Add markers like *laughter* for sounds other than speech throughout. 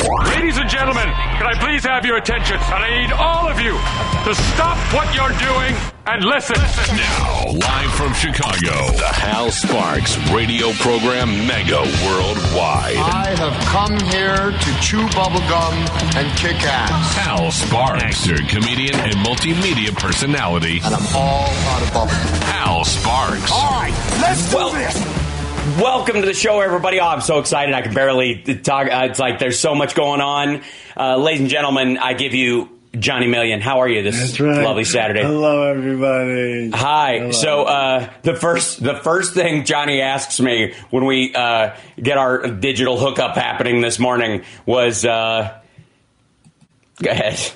Ladies and gentlemen, can I please have your attention? And I need all of you to stop what you're doing and listen. Now, live from Chicago, the Hal Sparks radio program Mega Worldwide. I have come here to chew bubblegum and kick ass. Hal Sparks, actor, comedian, and multimedia personality. And I'm all out of bubblegum. Hal Sparks. All right, let's do Well- this. Welcome to the show, everybody. Oh, I'm so excited. I can barely talk. Uh, it's like there's so much going on. Uh, ladies and gentlemen, I give you Johnny Million. How are you this right. lovely Saturday? Hello, everybody. Hi. Hello. So uh, the first the first thing Johnny asks me when we uh, get our digital hookup happening this morning was, uh, "Go ahead."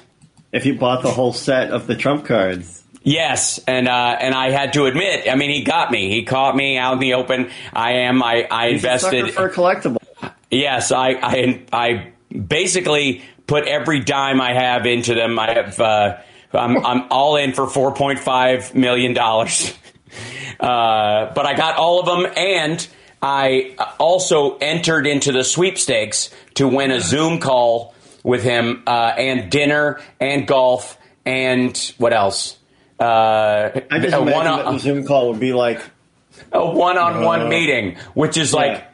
if you bought the whole set of the Trump cards, Yes, and uh, and I had to admit, I mean, he got me. He caught me out in the open. I am. I, I he's invested. for a collectible. Yes, I, I, I basically put every dime I have into them. I have, uh, I'm, I'm all in for four point five million dollars, *laughs* uh, but I got all of them, and I also entered into the sweepstakes to win a Zoom call with him, uh, and dinner, and golf, and what else? Uh, I just a imagine one- that the Zoom call would be like, a one-on-one Uh, meeting, which is like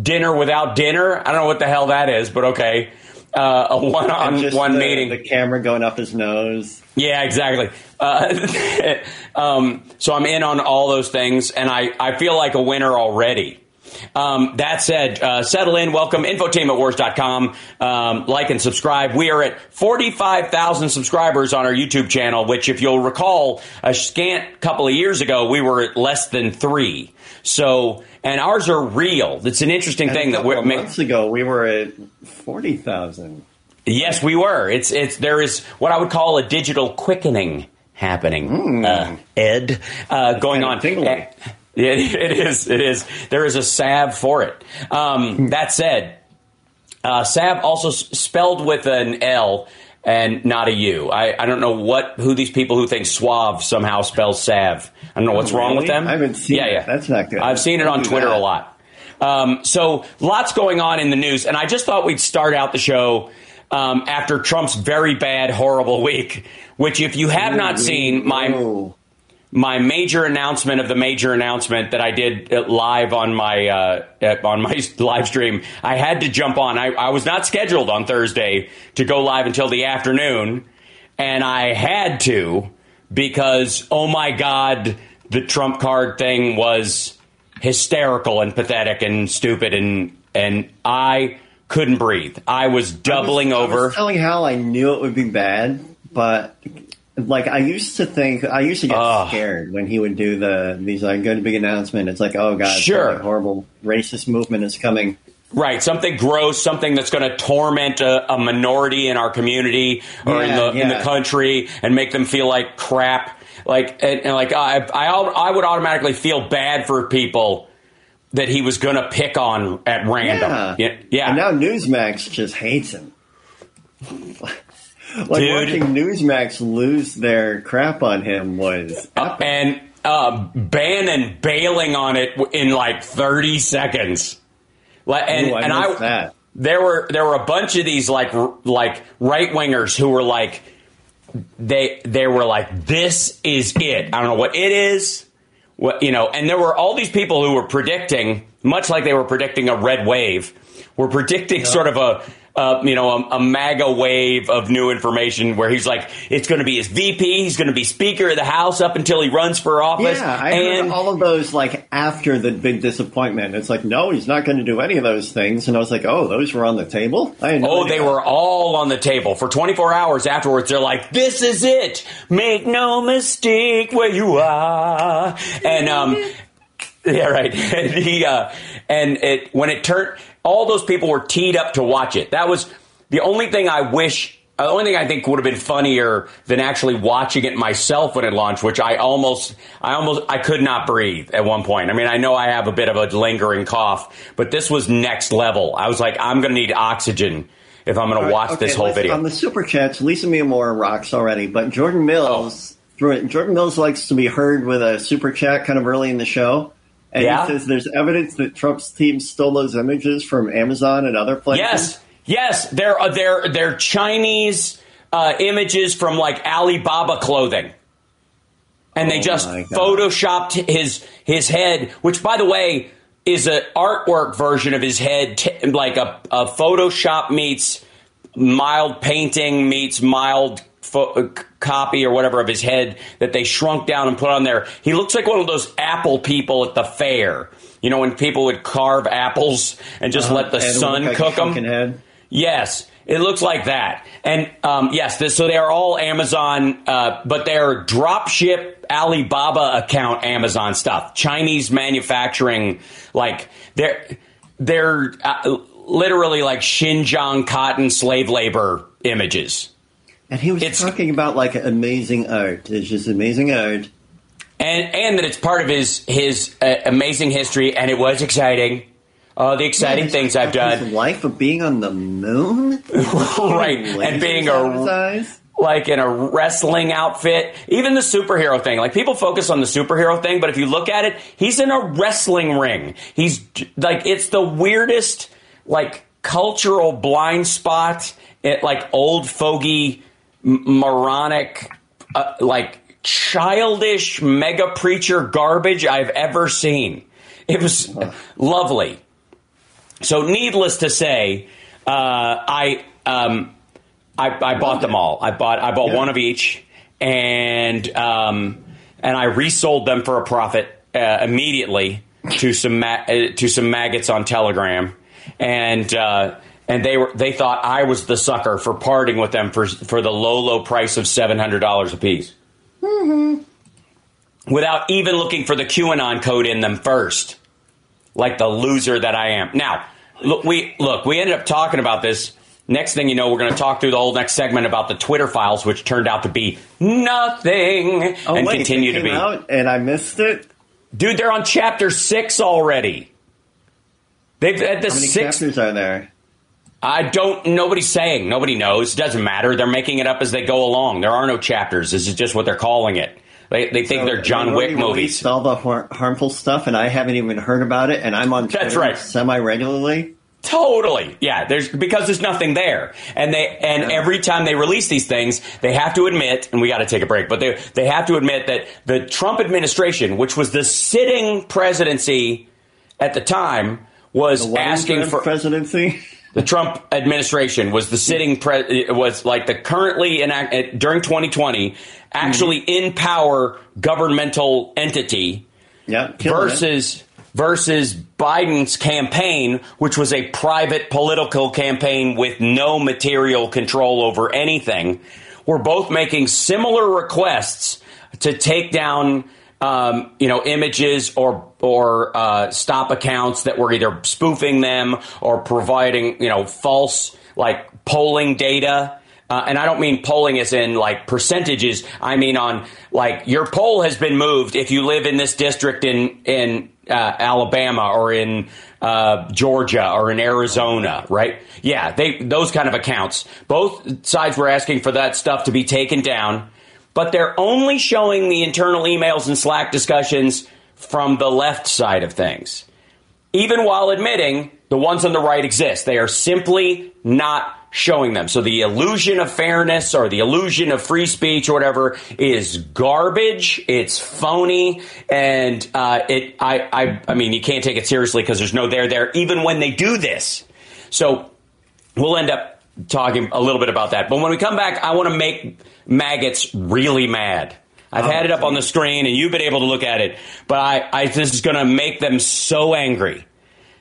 dinner without dinner. I don't know what the hell that is, but okay. Uh, a one-on-one the, meeting. the camera going up his nose. yeah, exactly. Uh, *laughs* um, so I'm in on all those things, and I, I feel like a winner already. Um, that said, uh, settle in. Welcome, infotainmentwars.com. Um, like and subscribe. We are at 45,000 subscribers on our YouTube channel, which, if you'll recall, a scant couple of years ago, we were at less than three. So, and ours are real. It's an interesting And thing that we're months ago, we were at forty thousand. Yes, we were. It's it's there is what I would call a digital quickening happening. Uh, Ed, uh, going on. It, *laughs* it is. It is. There is a salve for it. Um, that said, uh, salve also s- spelled with an L and not a U. I, I don't know what who these people who think suave somehow spells salve. I don't know what's wrong with them. I haven't seen yeah, it. Yeah, That's not good. I've seen it on Twitter that. a lot. Um, so lots going on in the news, and I just thought we'd start out the show um, after Trump's very bad, horrible week. Which, if you have not seen, my. My major announcement of the major announcement that I did live on my uh, on my *laughs* live stream, I had to jump on. I, I was not scheduled on Thursday to go live until the afternoon, and I had to because oh my god, the Trump card thing was hysterical and pathetic and stupid and and I couldn't breathe. I was doubling I was, I over. was telling Hal I knew it would be bad, but like I used to think, I used to get Ugh. scared when he would do the these like good big announcement. It's like, oh god, Sure. horrible racist movement is coming. Right, something gross, something that's going to torment a, a minority in our community or in Yeah, the in the country and make them feel like crap. Like and, and like I, I I would automatically feel bad for people that he was going to pick on at random. Yeah, Yeah, yeah. And now Newsmax just hates him. *laughs* like Dude. watching Newsmax lose their crap on him was Uh, and uh, Bannon bailing on it in like thirty seconds. Like, and Ooh, I and I that. there were there were a bunch of these like like right wingers who were like they they were like this is it. I don't know what it is. What you know, and there were all these people who were predicting, much like they were predicting a red wave, were predicting sort of a. Uh, you know, a, a MAGA wave of new information where he's like, it's going to be his VP, he's going to be Speaker of the House up until he runs for office. Yeah, I and heard all of those like after the big disappointment. It's like, no, he's not going to do any of those things. And I was like, oh, those were on the table. I no Oh, idea. they were all on the table for 24 hours afterwards. They're like, "This is it. Make no mistake where you are." And um, *laughs* yeah, right. *laughs* And he uh, and it when it turned, all those people were teed up to watch it. That was the only thing I wish. The only thing I think would have been funnier than actually watching it myself when it launched, which I almost, I almost, I could not breathe at one point. I mean, I know I have a bit of a lingering cough, but this was next level. I was like, I'm going to need oxygen if I'm going to watch okay, this whole video. On the super chats, Lisa Miamora rocks already, but Jordan oh. Mills through it. Jordan Mills likes to be heard with a super chat kind of early in the show. And Yeah? he says there's evidence that Trump's team stole those images from Amazon and other places. Yes. Yes, they're uh, they're they're Chinese uh, images from like Alibaba clothing, and they Oh just photoshopped his his head, which by the way is an artwork version of his head, t- like a, a Photoshop meets mild painting meets mild pho- uh, copy or whatever of his head that they shrunk down and put on there. He looks like one of those apple people at the fair. You know when people would carve apples and just let the Uh-huh. And it sun like cook them. head. Yes, it looks like that. And um, yes, this, so they are all Amazon, uh, but they're drop ship Alibaba account Amazon stuff. Chinese manufacturing, like they're they're uh, literally like Xinjiang cotton slave labor images. And he was It's- talking about like amazing art. It's just amazing art. And, and that it's part of his his uh, amazing history, and it was exciting. All the exciting His- things I've done. His life of being on the moon, *laughs* Right, and being a- Lasers out of his eyes. like in a wrestling outfit. Even the superhero thing. Like people focus on the superhero thing, but if you look at it, he's in a wrestling ring. He's like it's the weirdest like cultural blind spot. It like old fogey moronic uh, like childish mega preacher garbage I've ever seen. It was lovely. So, needless to say, uh, I um, I, I bought them all. I bought I bought Yeah. one of each, and um, and I resold them for a profit uh, immediately to some ma- uh, to some maggots on Telegram, and uh, and they were they thought I was the sucker for parting with them for for the low low price of seven hundred dollars a piece, mm-hmm. without even looking for the QAnon code in them first like the loser that I am. Now, look, we look, we ended up talking about this. Next thing you know, we're going to talk through the whole next segment about the Twitter files, which turned out to be nothing Oh, and wait, continue to be. and I missed it. Dude, they're on chapter six already. They've at the How many sixth. chapters are there? I don't. Nobody's saying. Nobody knows. It doesn't matter. They're making it up as they go along. There are no chapters. This is just what they're calling it. They, they think So they're John they've Wick movies. All the har- harmful stuff, and I haven't even heard about it. And I'm on That's right. semi regularly. Totally. Yeah, there's because there's nothing there. And they and every time they release these things, they have to admit, and we got to take a break, but they they have to admit that the Trump administration, which was the sitting presidency at the time, was asking for presidency. *laughs* the Trump administration was the sitting pre- was like the currently enact uh, during 2020 actually in power governmental entity yeah, killing it. versus versus Biden's campaign, which was a private political campaign with no material control over anything, were both making similar requests to take down. Um, you know, images or or uh, stop accounts that were either spoofing them or providing you know false like polling data. Uh, and I don't mean polling as in like percentages. I mean on like your poll has been moved if you live in this district in in uh, Alabama or in uh, Georgia or in Arizona, right? Yeah, they those kind of accounts. Both sides were asking for that stuff to be taken down, but they're only showing the internal emails and Slack discussions from the left side of things even while admitting the ones on the right exist. They are simply not showing them. So the illusion of fairness or the illusion of free speech or whatever is garbage. It's phony, and uh, it. I, I. I mean, you can't take it seriously because there's no there there. Even when they do this, so we'll end up talking a little bit about that. But when we come back, I want to make maggots really mad. I've had it up on the screen, and you've been able to look at it. But I, I this is going to make them so angry.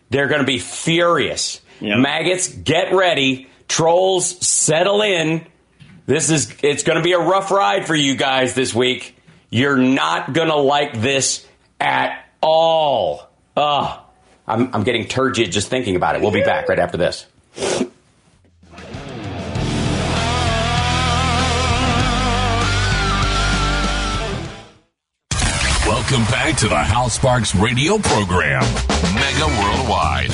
They're going to be furious. Yeah. Maggots, get ready. Trolls, settle in. This is it's going to be a rough ride for you guys this week. You're not going to like this at all. Ugh. I'm, I'm getting turgid just thinking about it. We'll be back right after this. Welcome back to the Hal Sparks radio program, Mega Worldwide.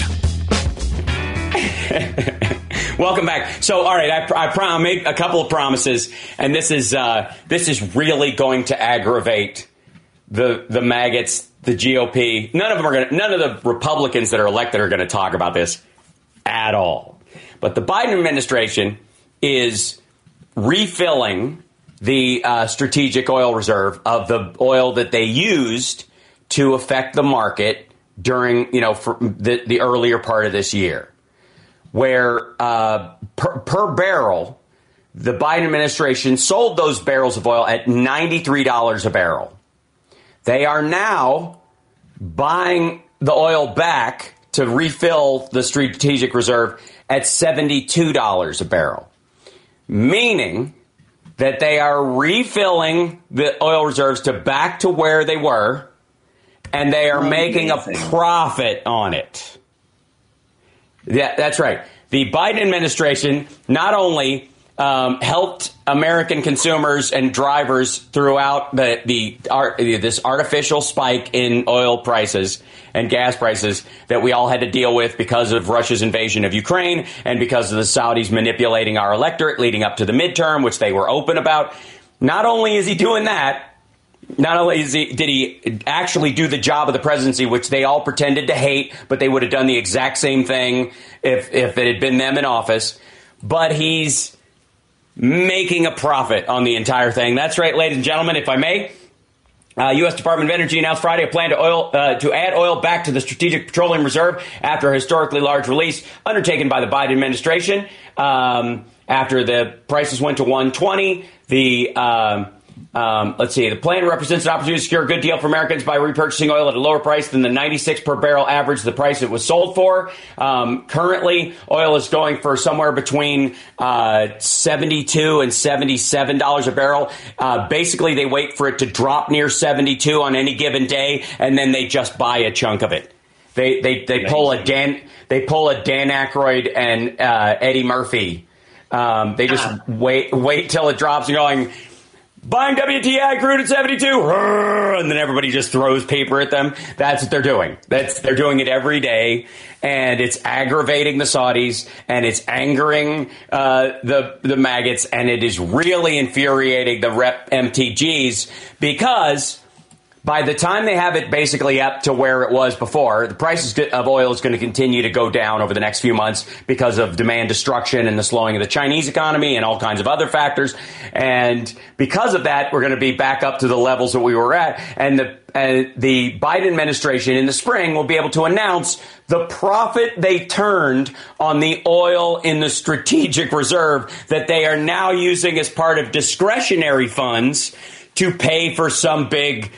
*laughs* Welcome back. So, all right, I, I, I made a couple of promises, and this is uh, this is really going to aggravate the the maggots, the GOP. None of them are going. None of the Republicans that are elected are going to talk about this at all. But the Biden administration is refilling the uh, strategic oil reserve of the oil that they used to affect the market during, you know, the, the earlier part of this year, where uh, per, per barrel, the Biden administration sold those barrels of oil at $93 a barrel. They are now buying the oil back to refill the strategic reserve at $72 a barrel, meaning that they are refilling the oil reserves to back to where they were and they are making a profit on it. Yeah, that's right. The Biden administration not only um, helped American consumers and drivers throughout the, the this artificial spike in oil prices and gas prices that we all had to deal with because of Russia's invasion of Ukraine and because of the Saudis manipulating our electorate leading up to the midterm, which they were open about. Not only is he doing that, not only he, did he actually do the job of the presidency, which they all pretended to hate, but they would have done the exact same thing if, if it had been them in office, but he's making a profit on the entire thing. That's right, ladies and gentlemen, if I may. Uh, U.S. Department of Energy announced Friday a plan to oil uh, to add oil back to the Strategic Petroleum Reserve after a historically large release undertaken by the Biden administration. Um, after the prices went to 120, the um, um, let's see. The plan represents an opportunity to secure a good deal for Americans by repurchasing oil at a lower price than the 96 per barrel average, the price it was sold for. Um, currently, oil is going for somewhere between uh, 72 and 77 dollars a barrel. Uh, basically, they wait for it to drop near 72 on any given day, and then they just buy a chunk of it. They they they pull a Dan they pull a Dan Aykroyd and uh, Eddie Murphy. Um, they just ah. wait wait till it drops and going buying WTI crude at 72, and then everybody just throws paper at them. That's what they're doing. That's they're doing it every day, and it's aggravating the Saudis, and it's angering uh, the the maggots, and it is really infuriating the rep MTGs because by the time they have it basically up to where it was before, the prices of oil is going to continue to go down over the next few months because of demand destruction and the slowing of the Chinese economy and all kinds of other factors. And because of that, we're going to be back up to the levels that we were at. And the and the Biden administration in the spring will be able to announce the profit they turned on the oil in the strategic reserve that they are now using as part of discretionary funds to pay for some big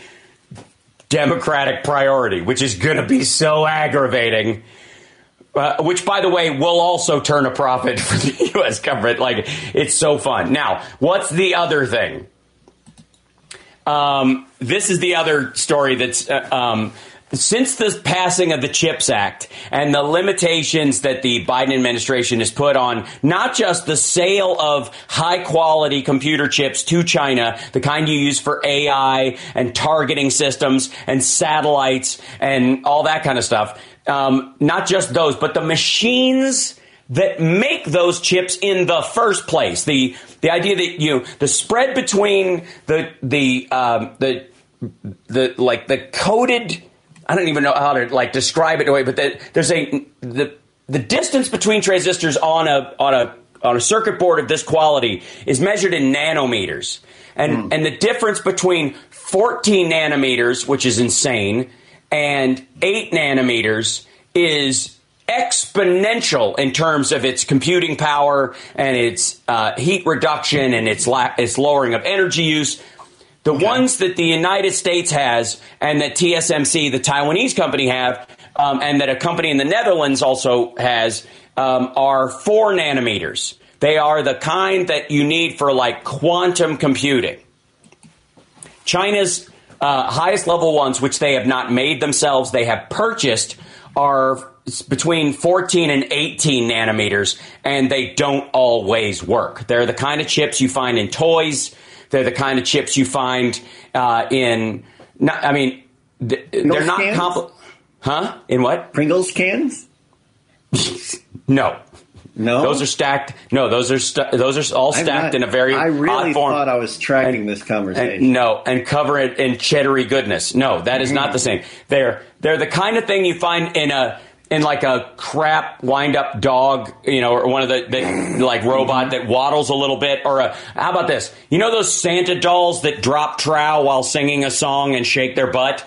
Democratic priority, which is going to be so aggravating. Uh, which, by the way, will also turn a profit *laughs* for the U.S. government. Like, it's so fun. Now, what's the other thing? Um, this is the other story that's uh, um, since the passing of the CHIPS Act and the limitations that the Biden administration has put on not just the sale of high quality computer chips to China, the kind you use for AI and targeting systems and satellites and all that kind of stuff, um, not just those, but the machines that make those chips in the first place. The the idea that you know, the spread between the the um, the the like the coded I don't even know how to like describe it away, but the, there's a the the distance between transistors on a on a on a circuit board of this quality is measured in nanometers. And mm. and the difference between 14 nanometers, which is insane, and 8 nanometers is exponential in terms of its computing power and its uh, heat reduction and its la- its lowering of energy use. The okay. ones that the United States has and that TSMC, the Taiwanese company, have, um, and that a company in the Netherlands also has, um, are four nanometers. They are the kind that you need for like quantum computing. China's uh, highest level ones, which they have not made themselves, they have purchased, are between 14 and 18 nanometers, and they don't always work. They're the kind of chips you find in toys they're the kind of chips you find uh, in. Not, I mean, they're not Huh? In what? Pringles cans? *laughs* no. No, those are stacked. No, those are stu- those are all stacked not, in a very. I really odd form. thought I was tracking and, this conversation. And, no, and cover it in cheddary goodness. No, that is mm. not the same. They're they're the kind of thing you find in a in like a crap wind up dog, you know, or one of the, the like robot that waddles a little bit, or a how about this? You know those Santa dolls that drop trow while singing a song and shake their butt?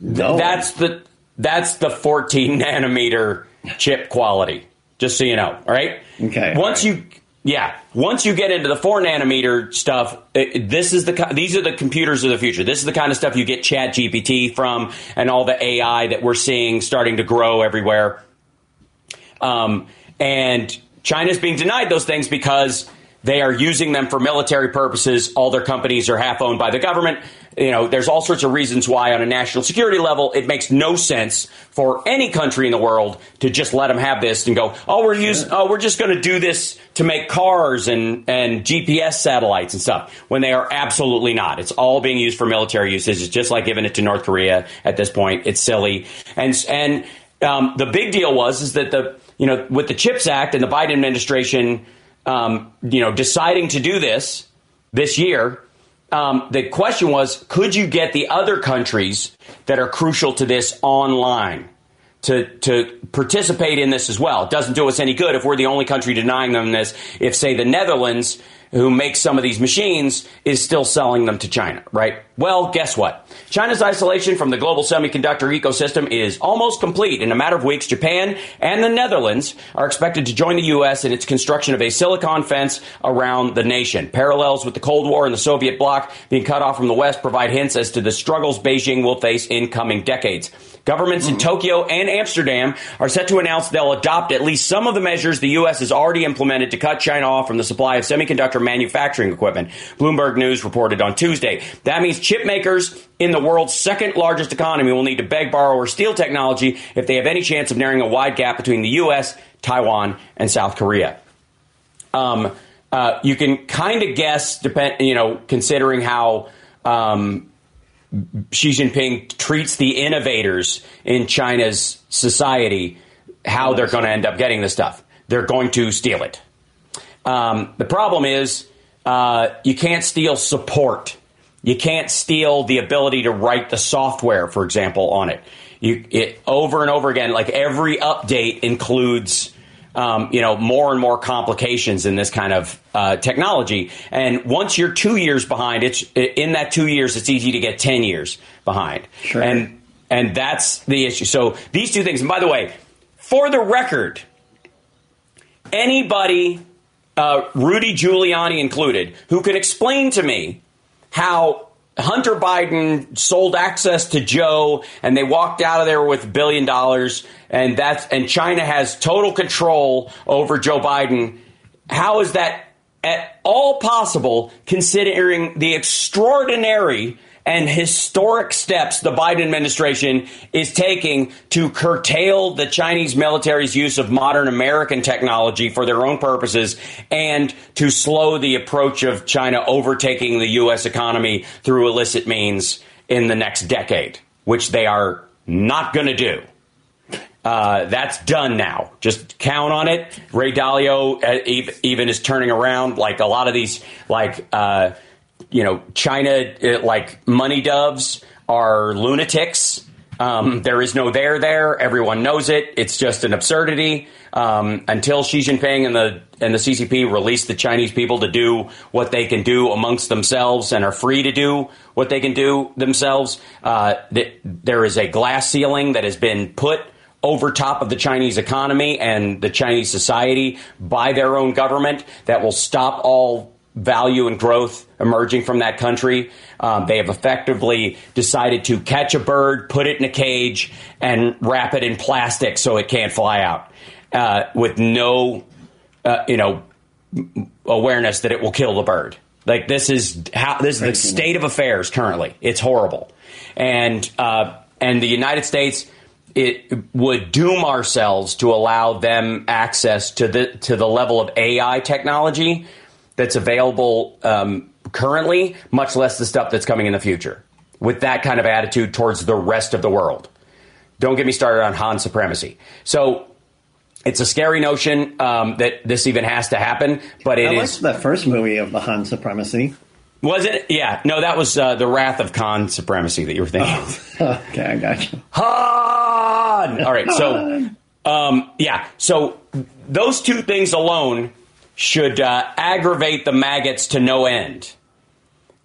No. That's the that's the 14 nanometer chip quality. Just so you know, all right? Okay, Once right. you yeah, once you get into the four nanometer stuff, this is the these are the computers of the future. This is the kind of stuff you get Chat GPT from, and all the AI that we're seeing starting to grow everywhere. Um, and China's being denied those things because they are using them for military purposes. All their companies are half owned by the government. You know, there's all sorts of reasons why, on a national security level, it makes no sense for any country in the world to just let them have this and go, "Oh, we're using, oh, we're just going to do this to make cars and and GPS satellites and stuff." When they are absolutely not. It's all being used for military uses. It's just like giving it to North Korea at this point. It's silly, and and um, the big deal was is that the you know with the Chips Act and the Biden administration, um, you know, deciding to do this this year. Um, the question was, could you get the other countries that are crucial to this online to to participate in this as well? It doesn't do us any good if we're the only country denying them this. If, say, the Netherlands, who makes some of these machines, is still selling them to China, right? Well, guess what? China's isolation from the global semiconductor ecosystem is almost complete. In a matter of weeks, Japan and the Netherlands are expected to join the U.S. in its construction of a silicon fence around the nation. Parallels with the Cold War and the Soviet bloc being cut off from the West provide hints as to the struggles Beijing will face in coming decades. Governments in Tokyo and Amsterdam are set to announce they'll adopt at least some of the measures the U.S. has already implemented to cut China off from the supply of semiconductor manufacturing equipment. Bloomberg News reported on Tuesday. That means chip makers in the world's second largest economy will need to beg, borrow, or steal technology if they have any chance of narrowing a wide gap between the U.S., Taiwan, and South Korea. Um, uh, you can kind of guess, depend, you know, considering how um, Xi Jinping treats the innovators in China's society, how they're going to end up getting this stuff. They're going to steal it. Um, the problem is uh, you can't steal support. You can't steal the ability to write the software, for example, on it. You it, over and over again, like every update includes. Um, you know, more and more complications in this kind of uh, technology. And once you're two years behind, it's in that two years, it's easy to get ten years behind. Sure. And and that's the issue. So these two things. And by the way, for the record, anybody, uh, Rudy Giuliani included, who can explain to me how Hunter Biden sold access to Joe and they walked out of there with a billion dollars and that's and China has total control over Joe Biden. How is that at all possible considering the extraordinary and historic steps the Biden administration is taking to curtail the Chinese military's use of modern American technology for their own purposes and to slow the approach of China overtaking the U.S. economy through illicit means in the next decade, which they are not going to do. Uh, that's done now. Just count on it. Ray Dalio uh, ev- even is turning around. Like a lot of these, like uh, you know, China, uh, like money doves are lunatics. Um, there is no there there. Everyone knows it. It's just an absurdity. Um, until Xi Jinping and the and the CCP release the Chinese people to do what they can do amongst themselves and are free to do what they can do themselves, uh, th- there is a glass ceiling that has been put over top of the Chinese economy and the Chinese society by their own government that will stop all value and growth emerging from that country. Um, they have effectively decided to catch a bird, put it in a cage, and wrap it in plastic so it can't fly out uh, with no, uh, you know, awareness that it will kill the bird. Like this is how this is the state of affairs currently. It's horrible, and uh, and the United States it would doom ourselves to allow them access to the to the level of AI technology that's available um, currently, much less the stuff that's coming in the future. With that kind of attitude towards the rest of the world, don't get me started on Han supremacy. So it's a scary notion um, that this even has to happen, but it I is. that first movie of the Han supremacy. Was it? Yeah. No, that was uh, the Wrath of Khan supremacy that you were thinking. Of. *laughs* Okay, I got you. Han. All right. So Um, yeah. So those two things alone should uh, aggravate the maggots to no end.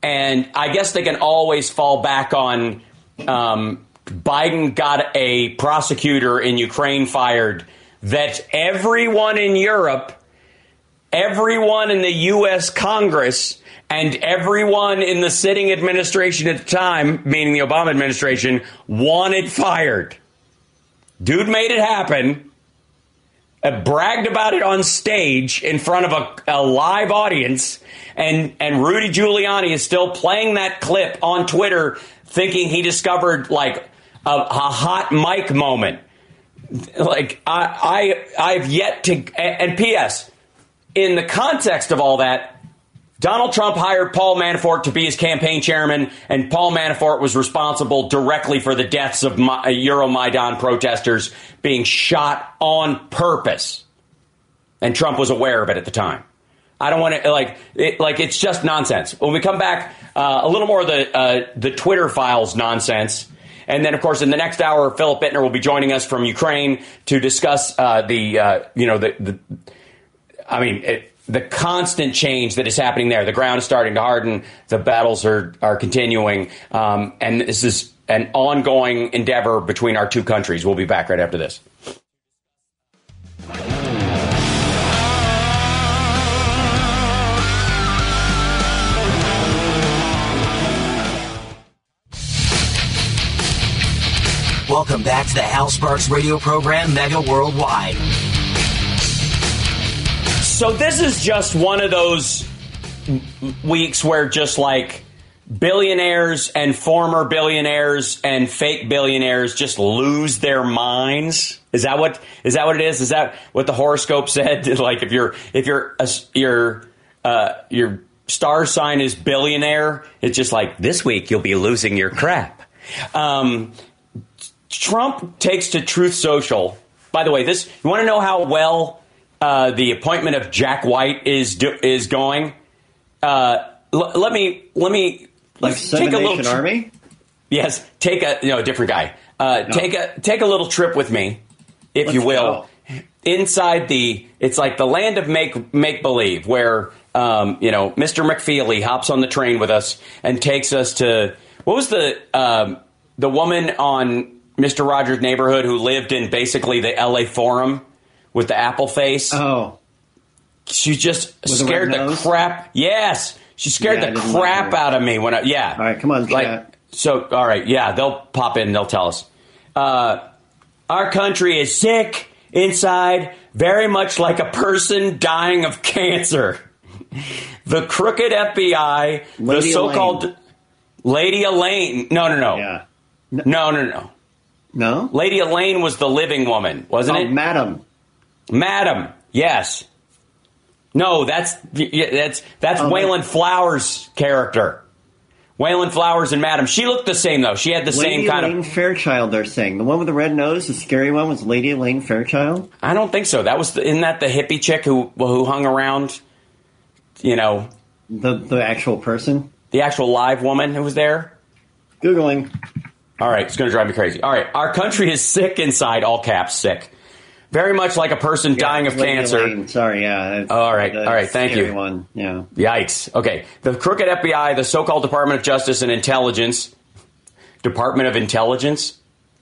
And I guess they can always fall back on um, Biden got a prosecutor in Ukraine fired that everyone in Europe, everyone in the U.S. Congress, and everyone in the sitting administration at the time, meaning the Obama administration, wanted fired. Dude made it happen, Uh, bragged about it on stage in front of a, a live audience, and, and Rudy Giuliani is still playing that clip on Twitter, thinking he discovered like a, a hot mic moment. Like I, I, I've yet to. And P.S. In the context of all that, Donald Trump hired Paul Manafort to be his campaign chairman, and Paul Manafort was responsible directly for the deaths of uh, Euromaidan protesters being shot on purpose. And Trump was aware of it at the time. I don't want to like it, like it's just nonsense. When we come back, uh, a little more of the uh, the Twitter files nonsense. And then, of course, in the next hour, Philip Ittner will be joining us from Ukraine to discuss uh, the, uh, you know, the, the I mean, it, the constant change that is happening there. The ground is starting to harden. The battles are are continuing, um, and this is an ongoing endeavor between our two countries. We'll be back right after this. Welcome back to the Hal Sparks radio program, Mega Worldwide. So this is just one of those weeks where just like billionaires and former billionaires and fake billionaires just lose their minds. Is that what is that what it is? Is that what the horoscope *laughs* said? *laughs* like if you're if you're a, your uh, your star sign is billionaire, it's just like this week you'll be losing your crap. Um, Trump takes to Truth Social. By the way, this you want to know how well uh, the appointment of Jack White is do, is going. Uh, l- let me let me like take a little tri- army. Yes, take a no different guy. Uh, no. Take a take a little trip with me, if Let's you will, go. inside the. It's like the land of make make believe, where um, you know Mr. McFeely hops on the train with us and takes us to what was the um, the woman on Mr. Rogers' neighborhood who lived in basically the L.A. Forum with the apple face. Oh. She just with scared the, the, crap. Yes. She scared yeah, the crap out of me when I, yeah. All right, come on, like. So, all right, yeah, they'll pop in, they'll tell us. Uh, our country is sick inside, very much like a person dying of cancer. *laughs* the crooked FBI, Lady the so called Lady Elaine. No, no, no. Yeah. No, no, no. No. no? Lady Elaine was the living woman, wasn't oh, it? Madam. Madam, yes. No, that's that's that's oh, Wayland Flowers' character. Wayland Flowers and Madam. She looked the same though. She had the Lady same kind of Elaine of Fairchild. They're saying the one with the red nose, the scary one, was Lady Elaine Fairchild. I don't think so. That was the, isn't that the hippie chick who who hung around? You know, the the actual person, the actual live woman who was there. Googling. All right, it's going to drive me crazy. All right, our country is sick inside, all caps, sick very much like a person yeah, dying of cancer. Lane. Sorry, yeah. All right, all right. Thank you. One. Yeah. Yikes. Okay. The crooked FBI, the so-called Department of Justice and Intelligence, Department of Intelligence,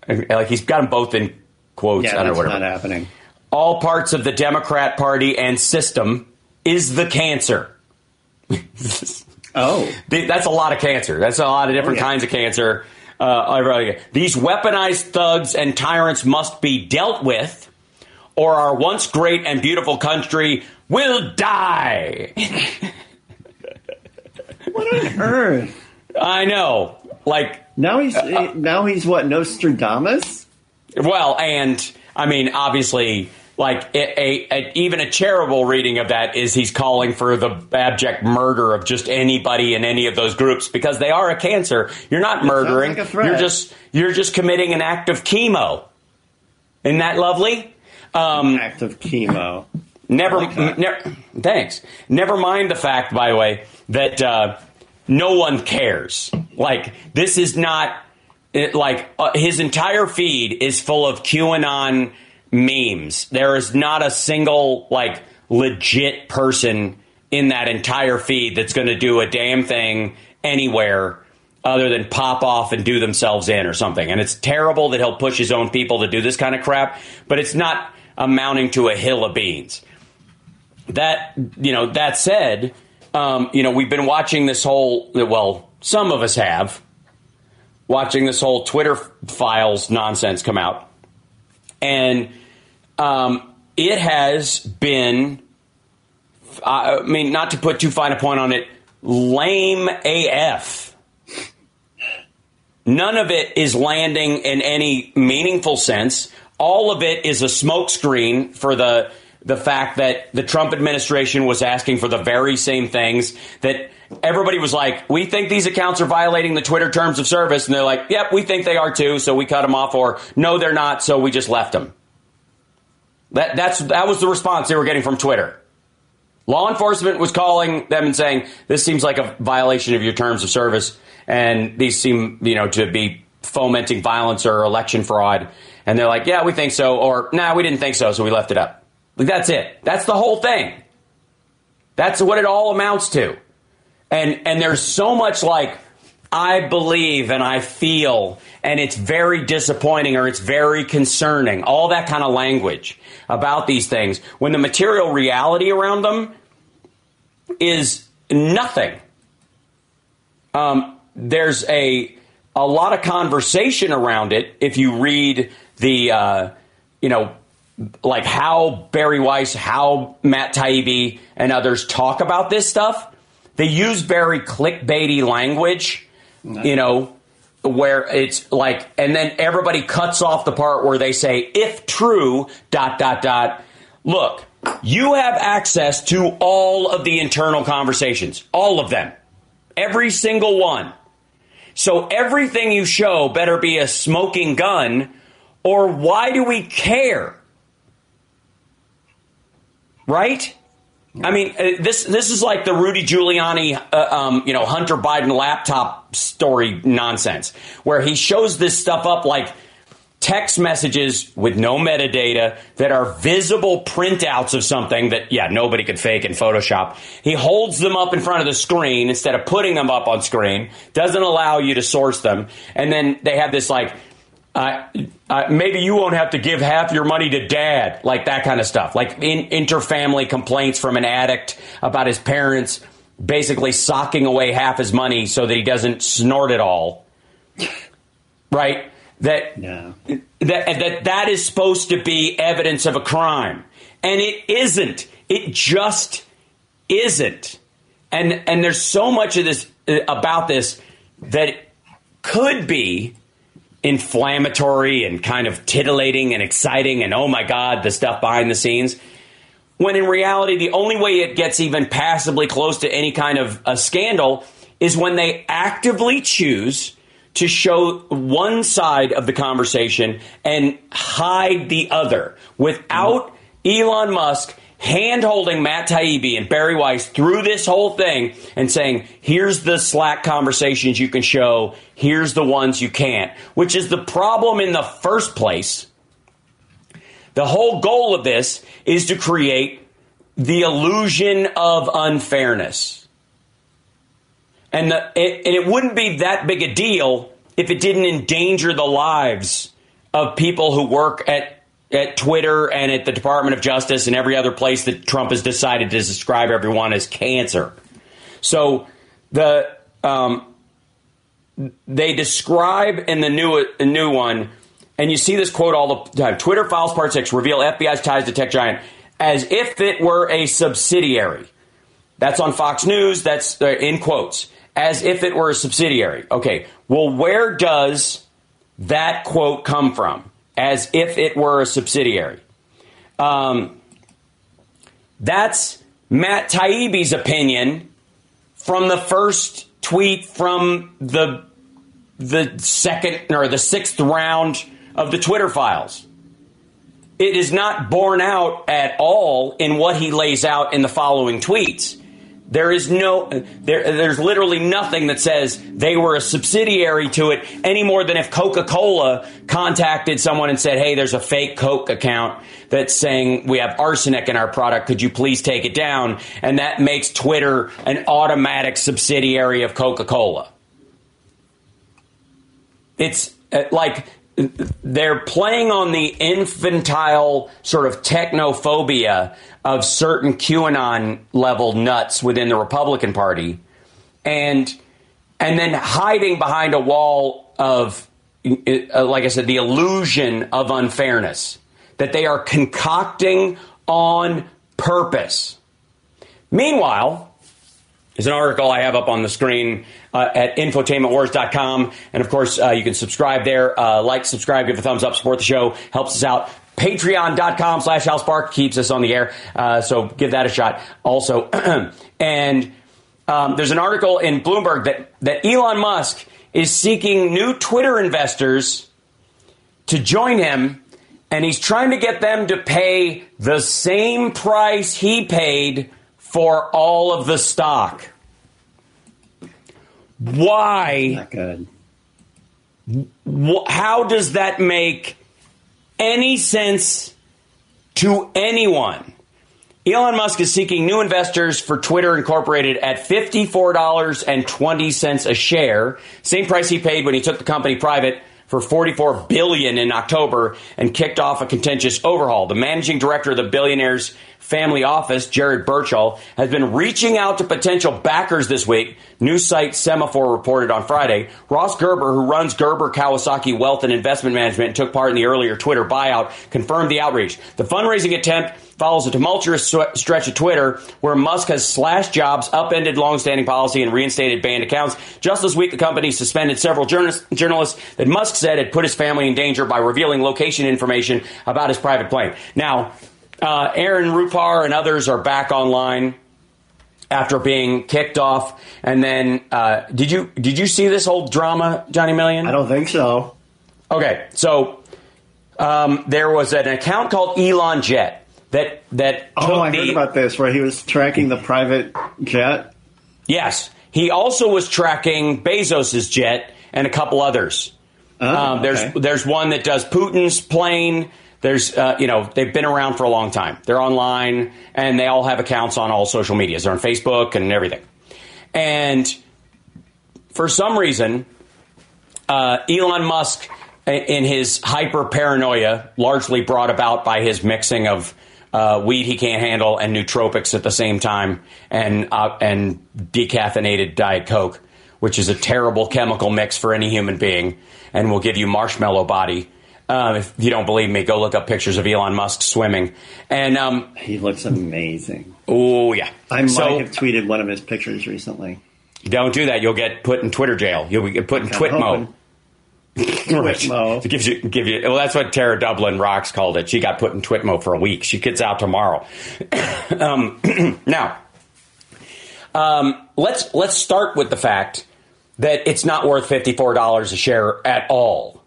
like he's got them both in quotes. Yeah, I don't that's know whatever. not happening. All parts of the Democrat Party and system is the cancer. oh, *laughs* that's a lot of cancer. That's a lot of different oh, yeah. kinds of cancer. Uh, these weaponized thugs and tyrants must be dealt with or our once great and beautiful country will die. what on earth? I know. Like now he's uh, now he's what Nostradamus. Well, and I mean, obviously, like a, a, a, even a charitable reading of that is he's calling for the abject murder of just anybody in any of those groups because they are a cancer. You're not murdering. Like you're just you're just committing an act of chemo. Isn't that lovely? Um, active chemo. Never, never. Thanks. Never mind the fact, by the way, that uh, no one cares. Like this is not it, like uh, his entire feed is full of QAnon memes. There is not a single like legit person in that entire feed that's going to do a damn thing anywhere other than pop off and do themselves in or something. And it's terrible that he'll push his own people to do this kind of crap, but it's not amounting to a hill of beans. That you know, that said, um, you know, we've been watching this whole well, some of us have watching this whole Twitter files nonsense come out, and um, it has been. I mean, not to put too fine a point on it, lame AF. None of it is landing in any meaningful sense. All of it is a smokescreen for the the fact that the Trump administration was asking for the very same things that everybody was like, we think these accounts are violating the Twitter terms of service. And they're like, yep, we think they are too. So we cut them off or no, they're not. So we just left them. That, that's, that was the response they were getting from Twitter. Law enforcement was calling them and saying, this seems like a violation of your terms of service. And these seem, you know, to be fomenting violence or election fraud. And they're like, yeah, we think so. Or, nah, we didn't think so. So we left it up. Like that's it. That's the whole thing. That's what it all amounts to. And and there's so much like I believe and I feel and it's very disappointing or it's very concerning. All that kind of language about these things when the material reality around them is nothing. Um, there's a a lot of conversation around it if you read the uh, you know like how Bari Weiss, how Matt Taibbi, and others talk about this stuff, they use very clickbaity language, you know, where it's like, and then everybody cuts off the part where they say, if true, dot, dot, dot. Look, you have access to all of the internal conversations, all of them, every single one. So everything you show better be a smoking gun, or why do we care? right? I mean, uh, this this is like the Rudy Giuliani, uh, um, you know, Hunter Biden laptop story nonsense, where he shows this stuff up like text messages with no metadata that are visible printouts of something that, yeah, nobody could fake in Photoshop. He holds them up in front of the screen instead of putting them up on screen, doesn't allow you to source them, and then they have this like uh, uh, maybe you won't have to give half your money to dad, like that kind of stuff, like in, interfamily complaints from an addict about his parents basically socking away half his money so that he doesn't snort it all. Right? That, yeah. that that that is supposed to be evidence of a crime, and it isn't. It just isn't. And and there's so much of this uh, about this that could be inflammatory and kind of titillating and exciting and oh my god the stuff behind the scenes when in reality the only way it gets even passably close to any kind of a scandal is when they actively choose to show one side of the conversation and hide the other without Elon Musk hand holding Matt Taibbi and Bari Weiss through this whole thing and saying, here's the Slack conversations you can show, here's the ones you can't, which is the problem in the first place. The whole goal of this is to create the illusion of unfairness. And, the, it, and it wouldn't be that big a deal if it didn't endanger the lives of people who work at at Twitter and at the Department of Justice and every other place that Trump has decided to describe everyone as cancer. So the um, they describe in the new new one, and you see this quote all the time. Twitter files part six reveal FBI's ties to tech giant as if it were a subsidiary. That's on Fox News. That's uh, in quotes as if it were a subsidiary. Okay, well, where does that quote come from? As if it were a subsidiary. Um, that's Matt Taibbi's opinion from the first tweet from the the second or the sixth round of the Twitter files. It is not borne out at all in what he lays out in the following tweets. There is no, there, there's literally nothing that says they were a subsidiary to it any more than if Coca Cola contacted someone and said, hey, there's a fake Coke account that's saying we have arsenic in our product. Could you please take it down? And that makes Twitter an automatic subsidiary of Coca Cola. It's uh, like they're playing on the infantile sort of technophobia of certain QAnon level nuts within the Republican Party, and and then hiding behind a wall of, uh, like I said, the illusion of unfairness that they are concocting on purpose. Meanwhile, there's an article I have up on the screen uh, at infotainmentwars.com. And of course, uh, you can subscribe there, uh, like, subscribe, give a thumbs up, support the show, helps us out. Patreon.com slash HalSpark keeps us on the air. Uh, so give that a shot also. *clears throat* and um, there's an article in Bloomberg that, that Elon Musk is seeking new Twitter investors to join him. And he's trying to get them to pay the same price he paid for all of the stock. Why? Not good. Wh- How does that make any sense to anyone? Elon Musk is seeking new investors for Twitter Incorporated at $54.20 a share, same price he paid when he took the company private for 44 billion in October and kicked off a contentious overhaul. The managing director of the billionaire's family office, Jared Birchall, has been reaching out to potential backers this week. News site Semafor reported on Friday. Ross Gerber, who runs Gerber Kawasaki Wealth and Investment Management and took part in the earlier Twitter buyout, confirmed the outreach. The fundraising attempt follows a tumultuous stretch of Twitter where Musk has slashed jobs, upended longstanding policy, and reinstated banned accounts. Just this week, the company suspended several journalists, journalists that Musk said had put his family in danger by revealing location information about his private plane. Now, uh, Aaron Rupar and others are back online after being kicked off. And then, uh, did you did you see this whole drama, Johnny Million? I don't think so. Okay, so um, there was an account called Elon Jet that that Oh, I the, heard about this where he was tracking the private jet. Yes, he also was tracking Bezos's jet and a couple others. Oh, um, there's okay. there's one that does Putin's plane. There's uh, you know they've been around for a long time. They're online and they all have accounts on all social medias. They're on Facebook and everything. And for some reason, uh, Elon Musk, in his hyper paranoia, largely brought about by his mixing of uh, weed he can't handle and nootropics at the same time, and uh, and decaffeinated Diet Coke, which is a terrible chemical mix for any human being, and will give you marshmallow body. Um, if you don't believe me, go look up pictures of Elon Musk swimming. And um, He looks amazing. oh yeah, I might So- have tweeted one of his pictures recently. don't do that. You'll get put in Twitter jail. You'll get put in I'm Twitmo. *laughs* Twitmo. It gives you give you. Well, that's what Tara Dublin Rocks called it. She got put in Twitmo for a week. She gets out tomorrow. *coughs* um, *clears throat* now, um, let's let's start with the fact that it's not worth fifty four dollars a share at all.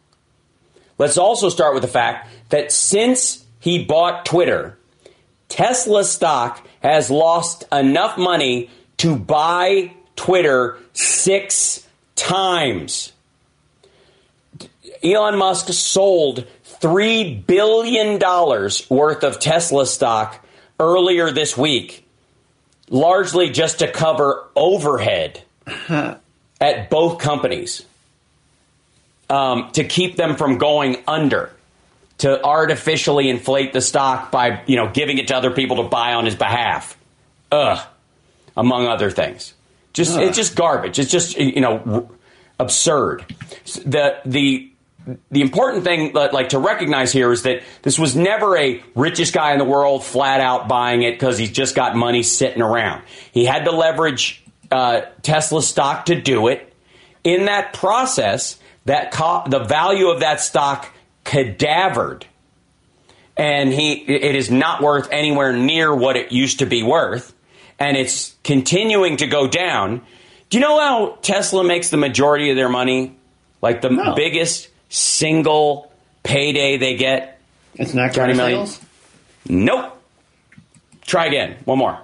Let's also start with the fact that since he bought Twitter, Tesla stock has lost enough money to buy Twitter six times. Elon Musk sold $3 billion worth of Tesla stock earlier this week, largely just to cover overhead *laughs* at both companies um, to keep them from going under. To artificially inflate the stock by, you know, giving it to other people to buy on his behalf. Ugh. Among other things. Just it's just garbage. It's just you know absurd. The the the important thing like to recognize here is that this was never a richest guy in the world flat out buying it because he's just got money sitting around. He had to leverage uh, Tesla stock to do it. In that process, that co- the value of that stock cadavered, and he it is not worth anywhere near what it used to be worth, and it's continuing to go down. Do you know how Tesla makes the majority of their money? Like the No. biggest single payday they get? It's not Johnny car Million. sales. Nope. Try again. One more.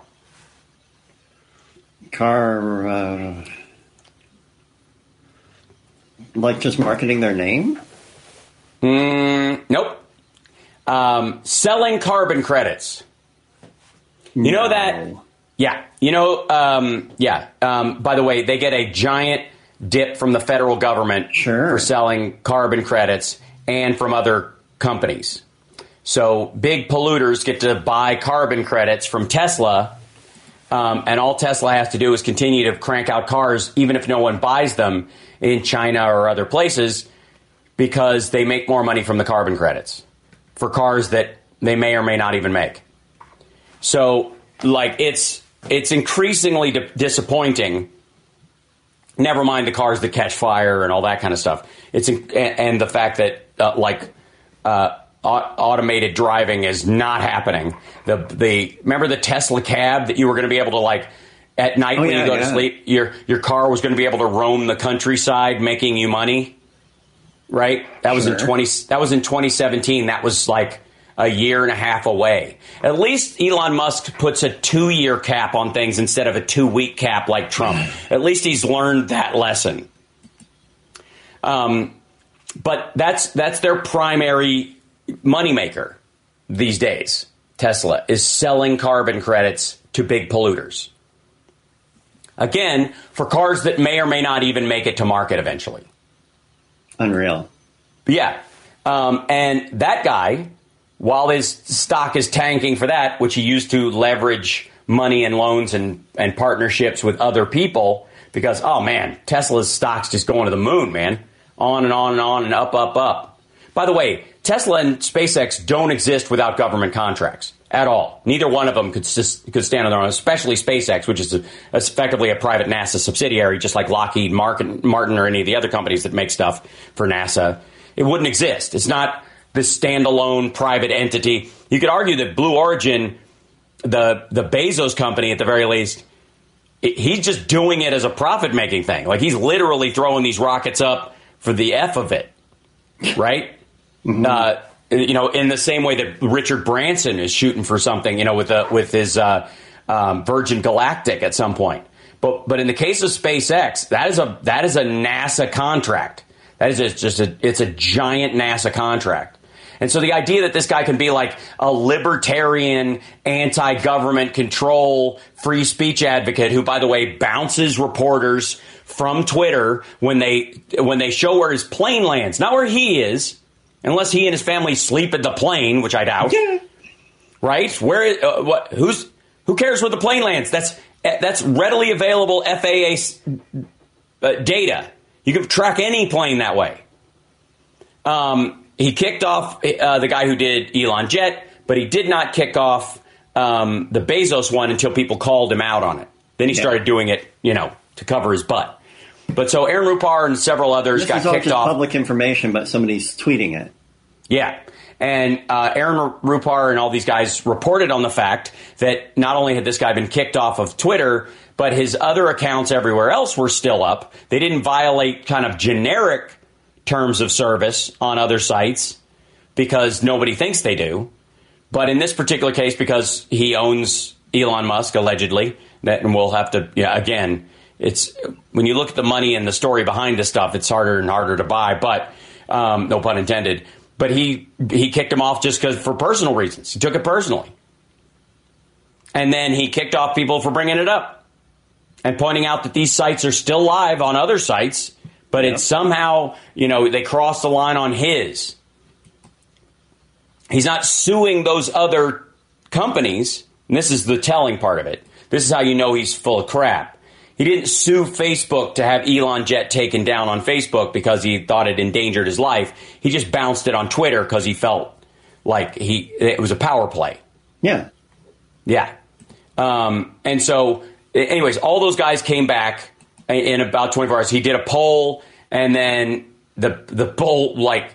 car, uh, like just marketing their name? Mm, nope. Um, selling carbon credits. You know that? Yeah. You know, um, yeah. Um, by the way, they get a giant dip from the federal government Sure. for selling carbon credits and from other companies. So big polluters get to buy carbon credits from Tesla, um, and all Tesla has to do is continue to crank out cars, even if no one buys them in China or other places, because they make more money from the carbon credits for cars that they may or may not even make. So, like, it's it's increasingly di- disappointing. Never mind the cars that catch fire and all that kind of stuff. It's and, and the fact that uh, like uh, automated driving is not happening. The the remember the Tesla cab that you were going to be able to like at night Oh, when yeah, you go to sleep, your your car was going to be able to roam the countryside, making you money. Right? That was in twenty. That was in twenty seventeen. That was like a year and a half away. At least Elon Musk puts a two year cap on things instead of a two week cap like Trump. At least he's learned that lesson. Um, but that's that's their primary moneymaker these days. Tesla is selling carbon credits to big polluters. Again, for cars that may or may not even make it to market eventually. Unreal. Yeah. Um, and that guy, while his stock is tanking for that, which he used to leverage money and loans and, and partnerships with other people, because, oh man, Tesla's stock's just going to the moon, man. On and on and on and up, up, up. By the way, Tesla and SpaceX don't exist without government contracts at all. Neither one of them could, could stand on their own, especially SpaceX, which is a, effectively a private NASA subsidiary, just like Lockheed Martin, Martin or any of the other companies that make stuff for NASA. It wouldn't exist. It's not this standalone private entity. You could argue that Blue Origin, the the Bezos company at the very least, i- he's just doing it as a profit making thing. Like he's literally throwing these rockets up for the f of it, right? Uh, you know, in the same way that Richard Branson is shooting for something, you know, with uh, with his uh, um, Virgin Galactic at some point. But but in the case of SpaceX, that is a that is a NASA contract. That is just, just a it's a giant NASA contract. And so the idea that this guy can be like a libertarian, anti-government control, free speech advocate who, by the way, bounces reporters from Twitter when they when they show where his plane lands, not where he is, unless he and his family sleep at the plane, which I doubt. Yeah. Right? Where? Uh, what? Who's? Who cares where the plane lands? That's that's readily available FAA s- uh, data. You can track any plane that way. Um, he kicked off uh, the guy who did Elon Jet, but he did not kick off um, the Bezos one until people called him out on it. Then he Yeah. started doing it, you know, to cover his butt. But so Aaron Rupar and several others This got is all kicked just off. public information, but somebody's tweeting it. Yeah. And uh, Aaron Rupar and all these guys reported on the fact that not only had this guy been kicked off of Twitter, but his other accounts everywhere else were still up. They didn't violate kind of generic terms of service on other sites because nobody thinks they do. But in this particular case, because he owns Elon Musk allegedly, that and we'll have to yeah again. It's when you look at the money and the story behind this stuff, it's harder and harder to buy. But um, no pun intended. But he he kicked him off just because for personal reasons. He took it personally, and then he kicked off people for bringing it up and pointing out that these sites are still live on other sites, but it's somehow you know they crossed the line on his. He's not suing those other companies. And this is the telling part of it. This is how you know he's full of crap. He didn't sue Facebook to have Elon Jet taken down on Facebook because he thought it endangered his life. He just bounced it on Twitter because he felt like he it was a power play. Yeah. Yeah. Um, and so, anyways, all those guys came back in- about 24 hours. He did a poll, and then the the poll like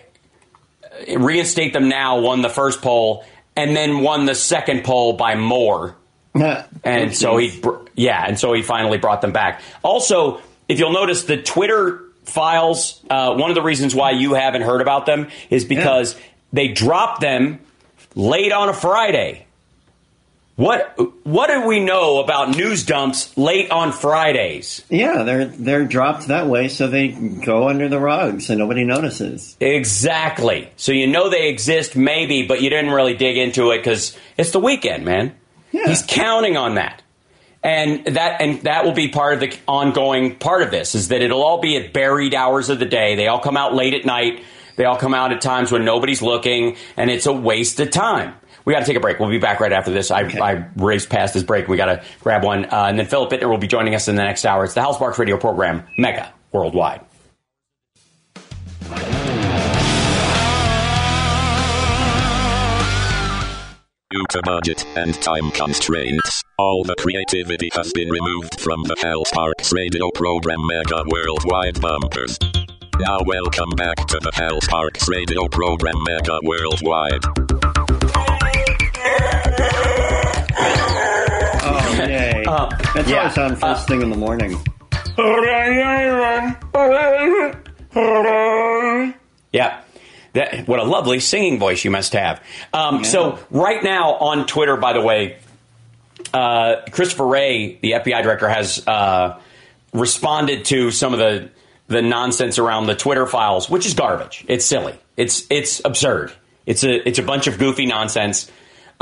reinstate them now won the first poll, and then won the second poll by more. *laughs* And so he, yeah, and so he finally brought them back. Also, if you'll notice, the Twitter files. Uh, one of the reasons why you haven't heard about them is because they dropped them late on a Friday What what do we know about news dumps late on Fridays? Yeah, they're they're dropped that way so they go under the rug so nobody notices. Exactly. So you know they exist, maybe, but you didn't really dig into it because it's the weekend, man. Yeah. He's counting on that. And that and that will be part of the ongoing part of this is that it'll all be at buried hours of the day. They all come out late at night. They all come out at times when nobody's looking, and it's a waste of time. We got to take a break. We'll be back right after this. I, Okay. I raced past this break. We got to grab one. Uh, and then Philip Ittner will be joining us in the next hour. It's the Hal Sparks radio program, Mega Worldwide. Due to budget and time constraints, all the creativity has been removed from the Hal Sparks radio program Mega Worldwide Bumpers. Now welcome back to the Hal Sparks radio program Mega Worldwide. Oh, yay. That's yeah. I sound first thing in the morning. Yeah. That, what a lovely singing voice you must have. Um, So, right now on Twitter, by the way, uh, Christopher Wray, the FBI director, has uh, responded to some of the the nonsense around the Twitter files, which is garbage. It's silly. It's it's absurd. It's a it's a bunch of goofy nonsense.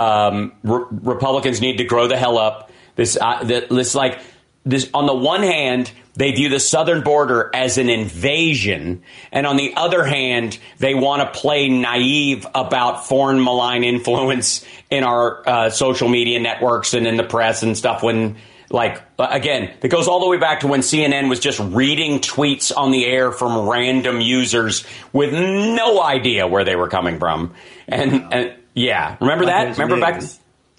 Um, Re- Republicans need to grow the hell up. This uh, this like this on the one hand they view the southern border as an invasion and on the other hand they want to play naive about foreign malign influence in our uh, social media networks and in the press and stuff when like again it goes all the way back to when cnn was just reading tweets on the air from random users with no idea where they were coming from and, and yeah remember that remember back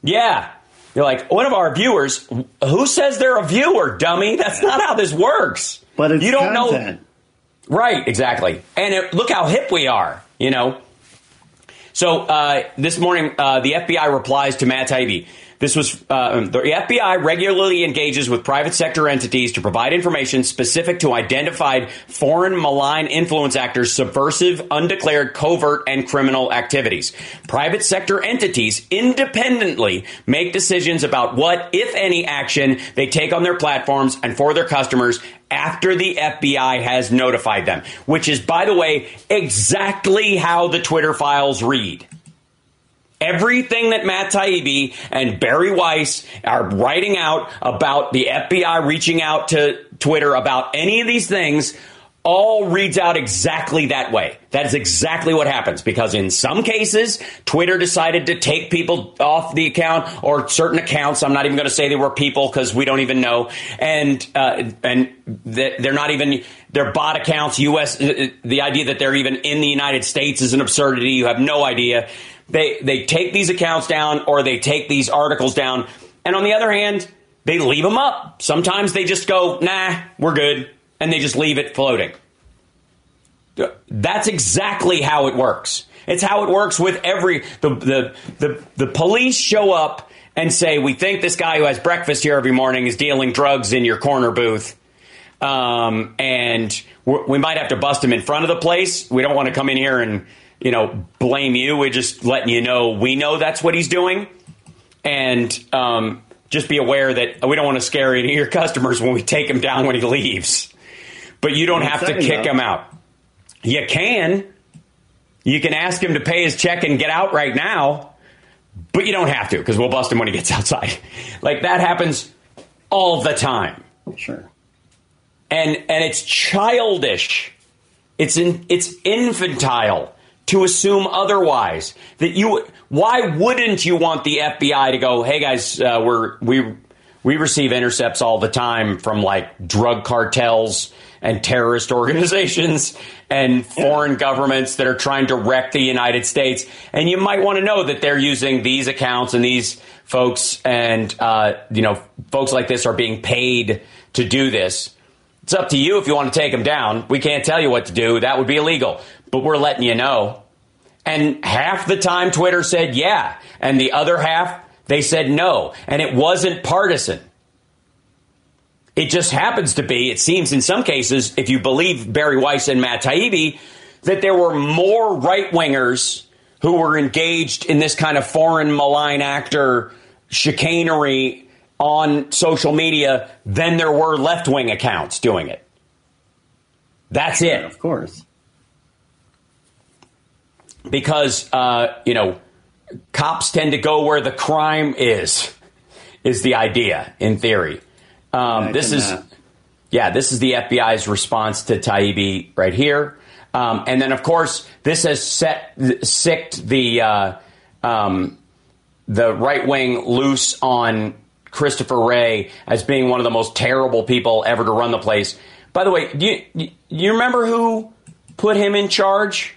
yeah. You're like, one of our viewers, who says they're a viewer, dummy? That's not how this works. But it's you don't content. know. Right, exactly. And it, look how hip we are, you know? So uh, this morning, uh, the FBI replies to Matt Taibbi. This was uh, the FBI regularly engages with private sector entities to provide information specific to identified foreign malign influence actors' subversive, undeclared, covert, and criminal activities. Private sector entities independently make decisions about what, if any, action they take on their platforms and for their customers after the FBI has notified them, which is, by the way, exactly how the Twitter files read. Everything that Matt Taibbi and Bari Weiss are writing out about the FBI reaching out to Twitter about any of these things all reads out exactly that way. That is exactly what happens because in some cases, Twitter decided to take people off the account or certain accounts. I'm not even going to say they were people because we don't even know. And, uh, and they're not even, they're bot accounts. US, uh, the idea that they're even in the United States is an absurdity. You have no idea. They, they take these accounts down or they take these articles down. And on the other hand, they leave them up. Sometimes they just go, nah, we're good. And they just leave it floating. That's exactly how it works. It's how it works with every the the the, the police show up and say we think this guy who has breakfast here every morning is dealing drugs in your corner booth, um, and we might have to bust him in front of the place. We don't want to come in here and you know blame you. We're just letting you know we know that's what he's doing, and um, just be aware that we don't want to scare any of your customers when we take him down when he leaves. But you don't One have to kick though. him out. You can. You can ask him to pay his check and get out right now, but you don't have to because we'll bust him when he gets *laughs* outside. Like that happens all the time. Sure. And and it's childish. It's in, it's infantile to assume otherwise. That you why wouldn't you want the FBI to go, "Hey guys, uh, we're we we receive intercepts all the time from like drug cartels and terrorist *laughs* organizations and foreign governments that are trying to wreck the United States. And you might want to know that they're using these accounts and these folks and, uh, you know, folks like this are being paid to do this. It's up to you if you want to take them down. We can't tell you what to do. That would be illegal. But we're letting you know. And half the time Twitter said yeah. And the other half, they said no. And it wasn't partisan. It just happens to be, it seems in some cases, if you believe Bari Weiss and Matt Taibbi, that there were more right wingers who were engaged in this kind of foreign malign actor chicanery on social media than there were left wing accounts doing it. That's it. Of course. Because, uh, you know, cops tend to go where the crime is, is the idea in theory. Um, this is, yeah, this is the FBI's response to Taibbi right here. Um, and then, of course, this has set sicked the uh, um, the right wing loose on Christopher Wray as being one of the most terrible people ever to run the place. By the way, do you, you remember who put him in charge?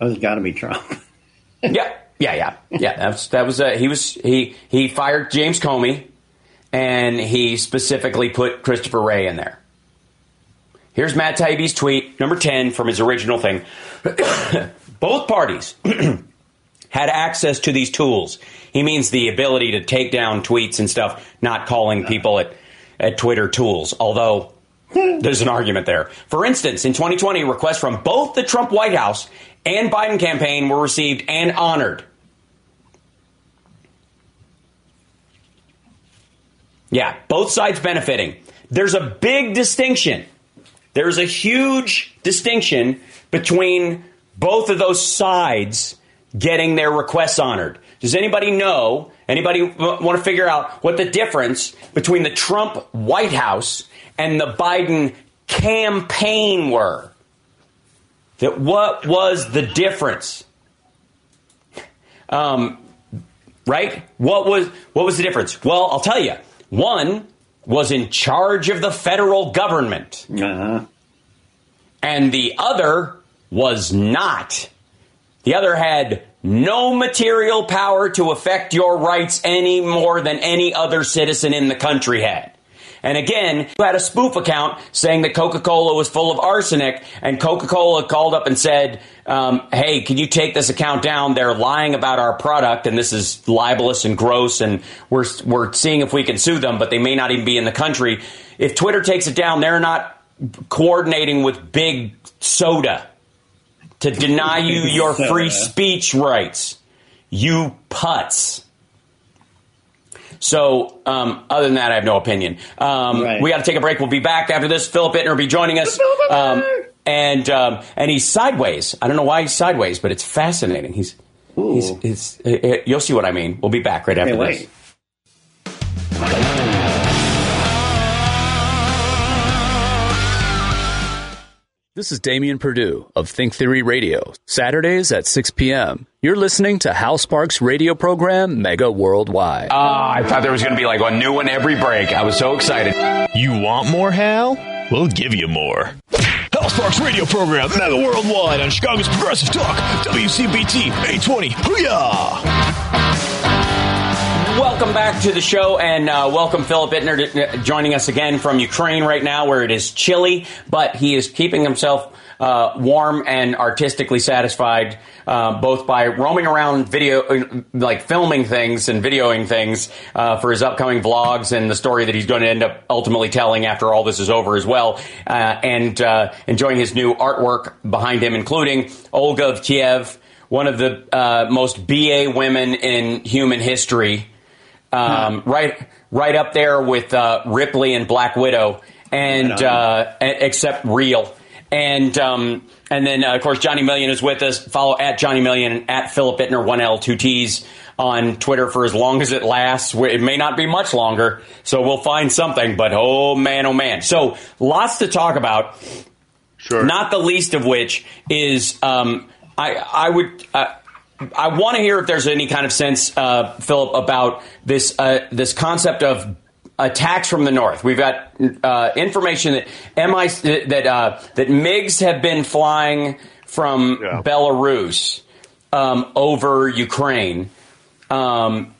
Oh, it's got to be Trump. *laughs* yeah, yeah, yeah, yeah. That was, that was uh, he was he he fired James Comey, and he specifically put Christopher Wray in there. Here's Matt Taibbi's tweet, number ten from his original thing. *coughs* Both parties *clears throat* had access to these tools. He means the ability to take down tweets and stuff, not calling people at at Twitter tools. Although there's an argument there. For instance, in 2020, requests from both the Trump White House and Biden campaign were received and honored. Yeah, both sides benefiting. There's a big distinction. There's a huge distinction between both of those sides getting their requests honored. Does anybody know? Anybody want to figure out what the difference between the Trump White House and the Biden campaign were? That what was the difference? Um, right? What was what was the difference? Well, I'll tell you. One was in charge of the federal government, Uh-huh. and the other was not. The other had no material power to affect your rights any more than any other citizen in the country had. And again, you had a spoof account saying that Coca Cola was full of arsenic, and Coca Cola called up and said, um, Hey, can you take this account down? They're lying about our product, and this is libelous and gross, and we're, we're seeing if we can sue them, but they may not even be in the country. If Twitter takes it down, they're not coordinating with Big Soda to deny you your free speech rights. You putz. So, um, other than that, I have no opinion. Um, Right. We got to take a break. We'll be back after this. Philip Ittner will be joining us. Um, and um, and he's sideways. I don't know why he's sideways, but it's fascinating. He's, he's, Ooh. he's you'll see what I mean. We'll be back right after Hey, this. This is Damian Perdue of Think Theory Radio, Saturdays at 6 p.m. You're listening to Hal Sparks' radio program, Mega Worldwide. Ah, I thought there was going to be like a new one every break. I was so excited. You want more, Hal? We'll give you more. Hal Sparks radio program, Mega Worldwide on Chicago's Progressive Talk, WCPT 820. Hooyah! Welcome back to the show, and uh, welcome Philip Ittner to, uh, joining us again from Ukraine right now, where it is chilly, but he is keeping himself uh, warm and artistically satisfied, uh, both by roaming around video, uh, like filming things and videoing things uh, for his upcoming vlogs and the story that he's going to end up ultimately telling after all this is over as well, uh, and enjoying his new artwork behind him, including Olga of Kiev, one of the most BA women in human history um, right right up there with uh, Ripley and Black Widow, and Right uh, except real. And um, and then uh, of course Johnny Million is with us. Follow at Johnny Million and at Philip Ittner one L two T's on Twitter for as long as it lasts. It may not be much longer, so we'll find something. But oh man, oh man! So lots to talk about. Sure. Not the least of which is um, I I would. Uh, I want to hear if there's any kind of sense, uh, Philip, about this uh, this concept of attacks from the north. We've got uh, information that MI that uh, that MIGs have been flying from Yeah. Belarus um, over Ukraine. Um,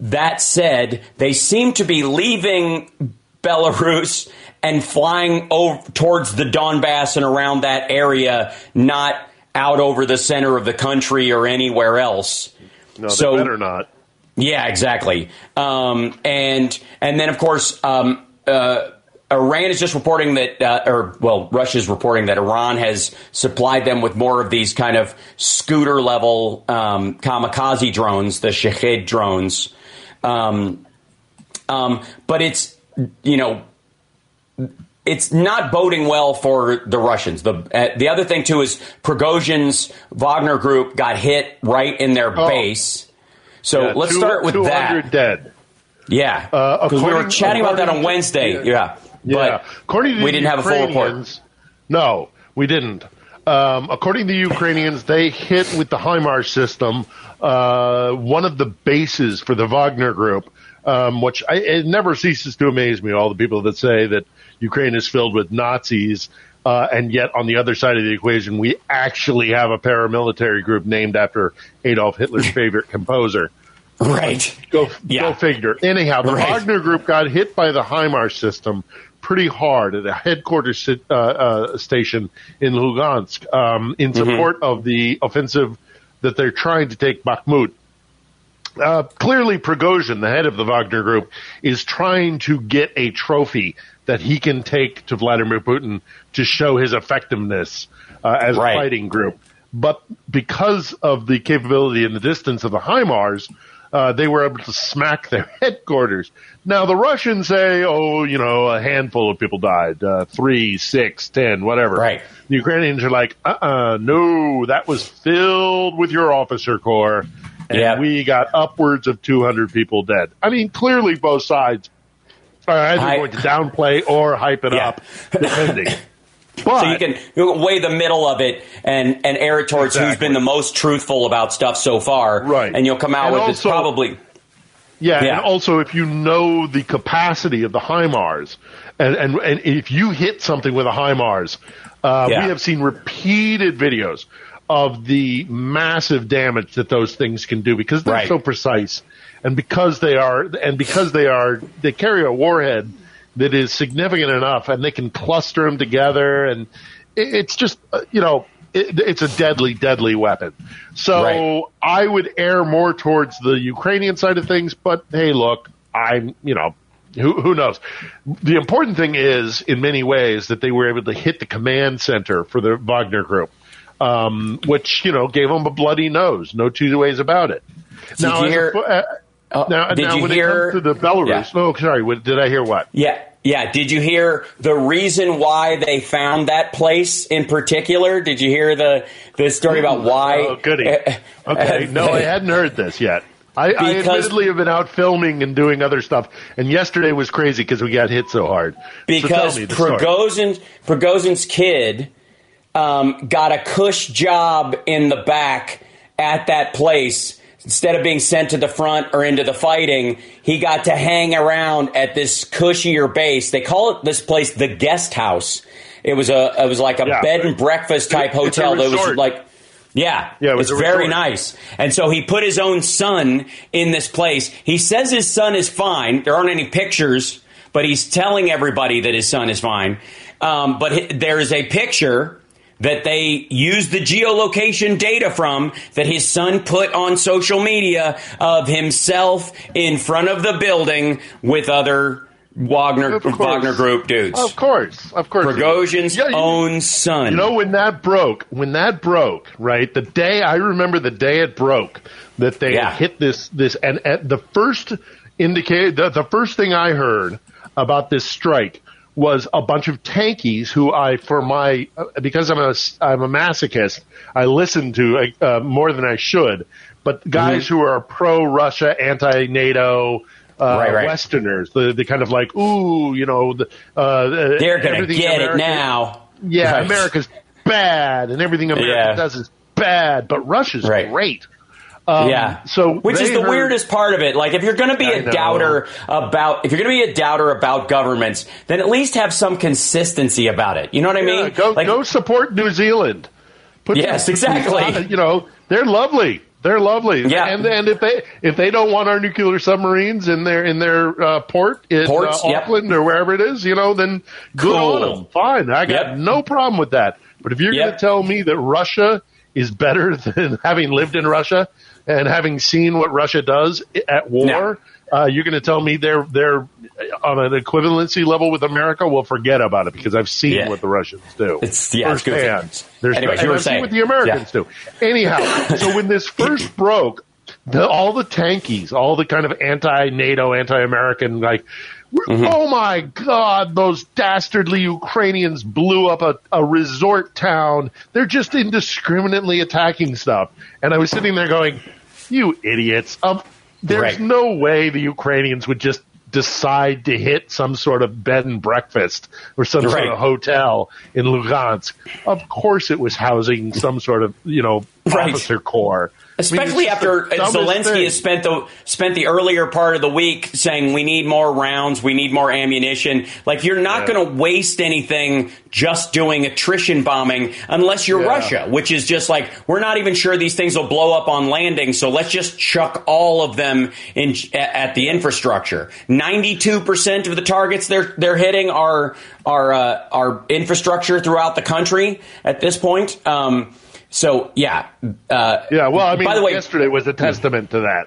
that said, they seem to be leaving Belarus and flying over towards the Donbass and around that area, not out over the center of the country or anywhere else. No, they So- better not. Yeah, exactly. Um, and and then of course, um, uh, Iran is just reporting that, uh, or well, Russia is reporting that Iran has supplied them with more of these kind of scooter level um, kamikaze drones, the Shahed drones. Um, um, but it's you know it's not boding well for the Russians. The uh, the other thing too is Prigozhin's Wagner group got hit right in their Oh. base. So Yeah, let's two- start with 200 that. dead. Yeah, Uh, because we were chatting about that on according to- Wednesday. yeah. Yeah, according to we the didn't have a full report. Ukrainians- No, we didn't. Um, according to the Ukrainians, they hit with the HIMARS system uh, one of the bases for the Wagner group, um, which I, it never ceases to amaze me. All the people that say that Ukraine is filled with Nazis, uh, and yet on the other side of the equation, we actually have a paramilitary group named after Adolf Hitler's *laughs* favorite composer. Right. Go, Yeah. go figure. Anyhow, the Right. Wagner group got hit by the HIMARS system pretty hard at a headquarters uh, uh, station in Lugansk um, in support of the offensive that they're trying to take Bakhmut. Uh, clearly, Prigozhin, the head of the Wagner group, is trying to get a trophy that he can take to Vladimir Putin to show his effectiveness uh, as Right. a fighting group. But because of the capability and the distance of the HIMARS, uh, they were able to smack their *laughs* headquarters. Now the Russians say, "Oh, you know, a handful of people died, uh, three, six, ten, whatever." Right. The Ukrainians are like, "Uh-uh, no, that was filled with your officer corps, and Yeah. we got upwards of 200 people dead." I mean, clearly both sides are either I- going to downplay or hype it Yeah. up, depending. *laughs* But so you can you can weigh the middle of it and and air it towards who's been the most truthful about stuff so far, Right. And you'll come out And with it's also- probably Yeah, Yeah. and also if you know the capacity of the HIMARS, and, and, and if you hit something with a HIMARS, uh, Yeah. we have seen repeated videos of the massive damage that those things can do because they're Right. so precise, and because they are, and because they are, they carry a warhead that is significant enough, and they can cluster them together, and it, it's just, uh, you know. It, it's a deadly, deadly weapon. So Right. I would err more towards the Ukrainian side of things, but hey, look, I'm, you know, who, who knows? The important thing is, in many ways, that they were able to hit the command center for the Wagner group, um, which, you know, gave them a bloody nose. No two ways about it. Did you as a hear- fo- uh, Oh, now, did now you when hear- to the Belarus, Yeah. oh, sorry, what, did I hear what? Yeah, yeah. Did you hear the reason why they found that place in particular? Did you hear the the story about why? Oh, goody. *laughs* Okay, no, I *laughs* hadn't heard this yet. I, I Because- admittedly have been out filming and doing other stuff, and yesterday was crazy because we got hit so hard. Because the. Prigozhin, Prigozhin's kid um, got a cush job in the back at that place. Instead of being sent to the front or into the fighting, he got to hang around at this cushier base. They call it this place the guest house. It was a it was like a Yeah. bed and breakfast type It's a hotel that was like yeah, Yeah, it was it's very nice. And so he put his own son in this place. He says his son is fine. There aren't any pictures, but he's telling everybody that his son is fine. Um, but there is a picture that they used the geolocation data from that his son put on social media of himself in front of the building with other Wagner Wagner group dudes. Of course, of course. Prigozhin's Yeah, you- own son. You know when that broke, when that broke, right? The day I remember the day it broke that they Yeah. hit this this and, and the first indicate the, the first thing I heard about this strike was a bunch of tankies who I for my uh, because I'm a I'm a masochist I listen to uh, more than I should but guys Mm-hmm. who are pro Russia anti NATO uh, Right, right. Westerners the the kind of like ooh you know the, uh, They're gonna everything get it now. yeah, Right. America's bad, and everything America Yeah. does is bad, but Russia's great. Um, yeah. So which is the heard- weirdest part of it. Like, if you're going to be I a know. doubter about, if you're going to be a doubter about governments, then at least have some consistency about it. You know what I Yeah, mean? go like, go support New Zealand. Put Yes, exactly. *laughs* You know, they're lovely. They're lovely. Yeah. And and if they if they don't want our nuclear submarines in their in their uh, port in Ports, uh, yep. Auckland or wherever it is, you know, then good Cool. on them. Fine, I got Yep. no problem with that. But if you're going to tell me that Russia is better *laughs* than having lived in Russia and having seen what Russia does at war, uh, you're going to tell me they're they're on an equivalency level with America. Well, forget about it because I've seen Yeah. what the Russians do. It's- yeah, it's firsthand. There's Anyways, and you were I've saying. what the Americans do. Anyhow, so when this first broke, the, all the tankies, all the kind of anti-NATO, anti-American, like, Mm-hmm. oh my God, those dastardly Ukrainians blew up a, a resort town. They're just indiscriminately attacking stuff. And I was sitting there going, you idiots. Um, there's Right. no way the Ukrainians would just decide to hit some sort of bed and breakfast or some sort of hotel in Lugansk. Of course it was housing some sort of, you know, *laughs* Right. officer corps. I mean, Especially after Zelensky thing. has spent the spent the earlier part of the week saying we need more rounds, we need more ammunition. Like you're not Yeah. going to waste anything just doing attrition bombing unless you're Yeah. Russia, which is just like we're not even sure these things will blow up on landing, so let's just chuck all of them in at, at the infrastructure. Ninety two percent of the targets they're they're hitting are are uh, are infrastructure throughout the country at this point. Um, so yeah, uh, Yeah, well, I mean, by the way, yesterday was a testament to that.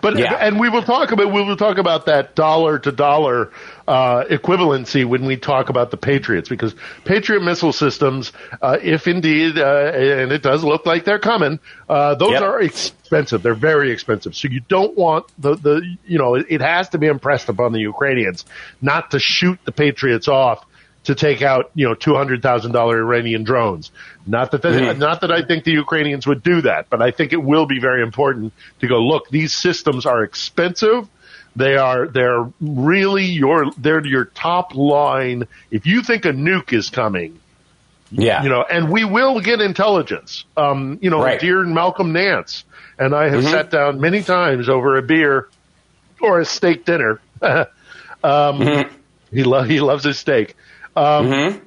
But Yeah. and we will talk about we will talk about that dollar to dollar uh, equivalency when we talk about the Patriots because Patriot missile systems, uh, if indeed, uh, and it does look like they're coming, uh, those Yep. are expensive. They're very expensive. So you don't want the the you know it, it has to be impressed upon the Ukrainians not to shoot the Patriots off to take out, you know, two hundred thousand dollar Iranian drones. Not that, Mm-hmm. not that I think the Ukrainians would do that, but I think it will be very important to go. Look, these systems are expensive. They are they're really your they're your top line. If you think a nuke is coming, yeah, you know, and we will get intelligence. Um, you know, Right. dear Malcolm Nance and I have Mhm. sat down many times over a beer or a steak dinner. *laughs* um, Mm-hmm. He lo- he loves his steak. Um,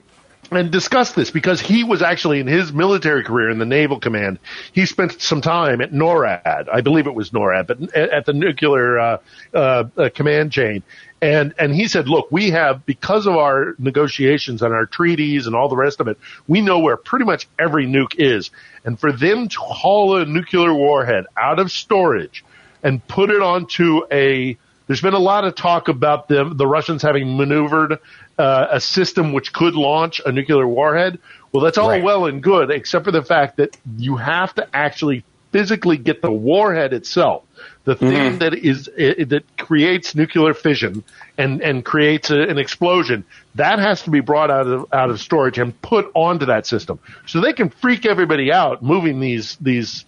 And discuss this because he was actually in his military career in the Naval Command. He spent some time at NORAD, I believe it was NORAD, but at at the nuclear uh, uh, uh, command chain. And and he said, look, we have because of our negotiations and our treaties and all the rest of it, we know where pretty much every nuke is. And for them to haul a nuclear warhead out of storage and put it onto a there's been a lot of talk about them, the Russians having maneuvered uh, a system which could launch a nuclear warhead. Well, that's all Right. well and good, except for the fact that you have to actually physically get the warhead itself, the thing that is i that creates nuclear fission and and creates a, an explosion. That has to be brought out of out of storage and put onto that system, so they can freak everybody out moving these these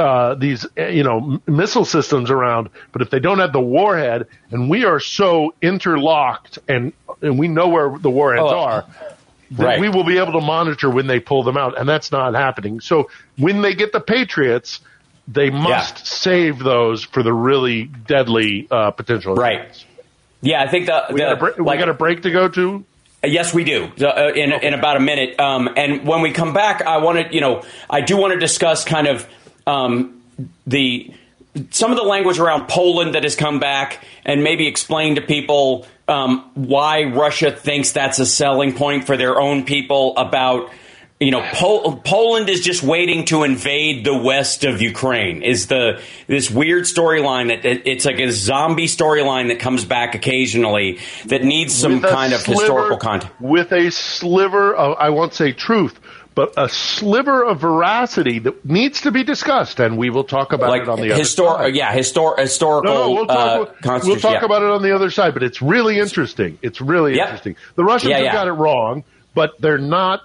uh, these uh, you know m- missile systems around, but if they don't have the warhead, and we are so interlocked, and and we know where the warheads Oh, are, *laughs* that right. we will be able to monitor when they pull them out, and that's not happening. So when they get the Patriots, they must save those for the really deadly uh, potential. Right. Yeah, I think the, We the got a break, we got a break to go to. Yes, we do. Uh, in in about a minute. Um, and when we come back, I want to, you know, I do want to discuss kind of um, the some of the language around Poland that has come back, and maybe explain to people um, why Russia thinks that's a selling point for their own people about. You know, Pol- Poland is just waiting to invade the west of Ukraine. Is the this weird storyline that it, it's like a zombie storyline that comes back occasionally that needs some kind of historical content. With a sliver of, I won't say truth, but a sliver of veracity that needs to be discussed, and we will talk about like it on the other side. yeah, histor- historical. No, no, we'll talk, uh, we'll talk yeah. about it on the other side, but it's really interesting. It's really Yep. interesting. The Russians Yeah, have yeah. got it wrong, but they're not.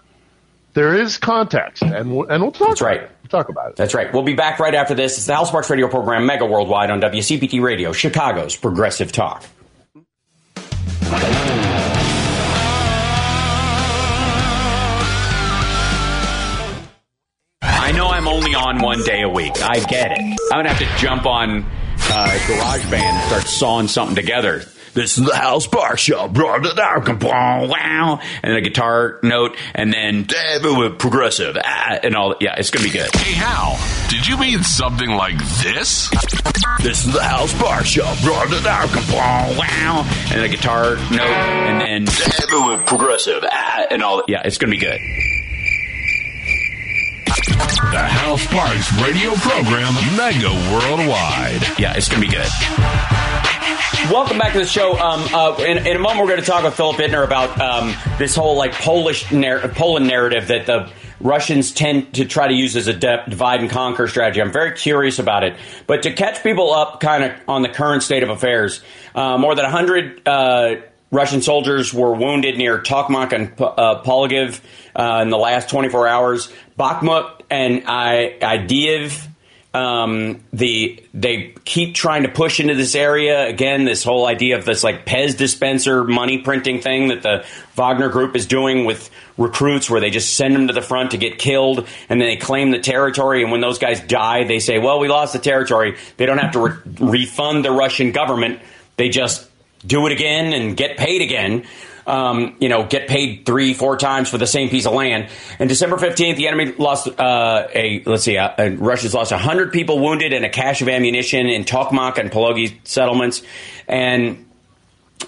There is context, and we'll, and we'll talk. That's right. It. We'll talk about it. That's right. We'll be back right after this. It's the Hal Sparks Radio program, Mega Worldwide on WCPT Radio, Chicago's Progressive Talk. I know I'm only on one day a week. I get it. I'm gonna have to jump on uh, GarageBand and start sawing something together. This is the House Bar Show, wow, and a guitar note, and then progressive, ah, and all. Yeah, it's gonna be good. Hey, Hal, did you mean something like this? This is the House Bar Show, wow, and a guitar note, and then progressive, ah, and all. Yeah, it's gonna be good. The Hal Sparks radio program, mega worldwide. Yeah, it's going to be good. Welcome back to the show. Um, uh, in, in, a moment, we're going to talk with Philip Ittner about um, this whole like Polish narr- Poland narrative that the Russians tend to try to use as a de- divide and conquer strategy. I'm very curious about it. But to catch people up kind of on the current state of affairs, uh, more than 100 uh, Russian soldiers were wounded near Tokmak and uh, uh, in the last 24 hours. Bakhmut and I- Idiev um, the they keep trying to push into this area again. This whole idea of this like Pez dispenser money printing thing that the Wagner Group is doing with recruits, where they just send them to the front to get killed, and then they claim the territory. And when those guys die, they say, "Well, we lost the territory." They don't have to re- refund the Russian government. They just do it again and get paid again um, you know, get paid three, four times for the same piece of land. And December 15th, the enemy lost uh, a, let's see, uh, uh Russia's lost 100 people wounded and a cache of ammunition in Tokmak and Pologi settlements. And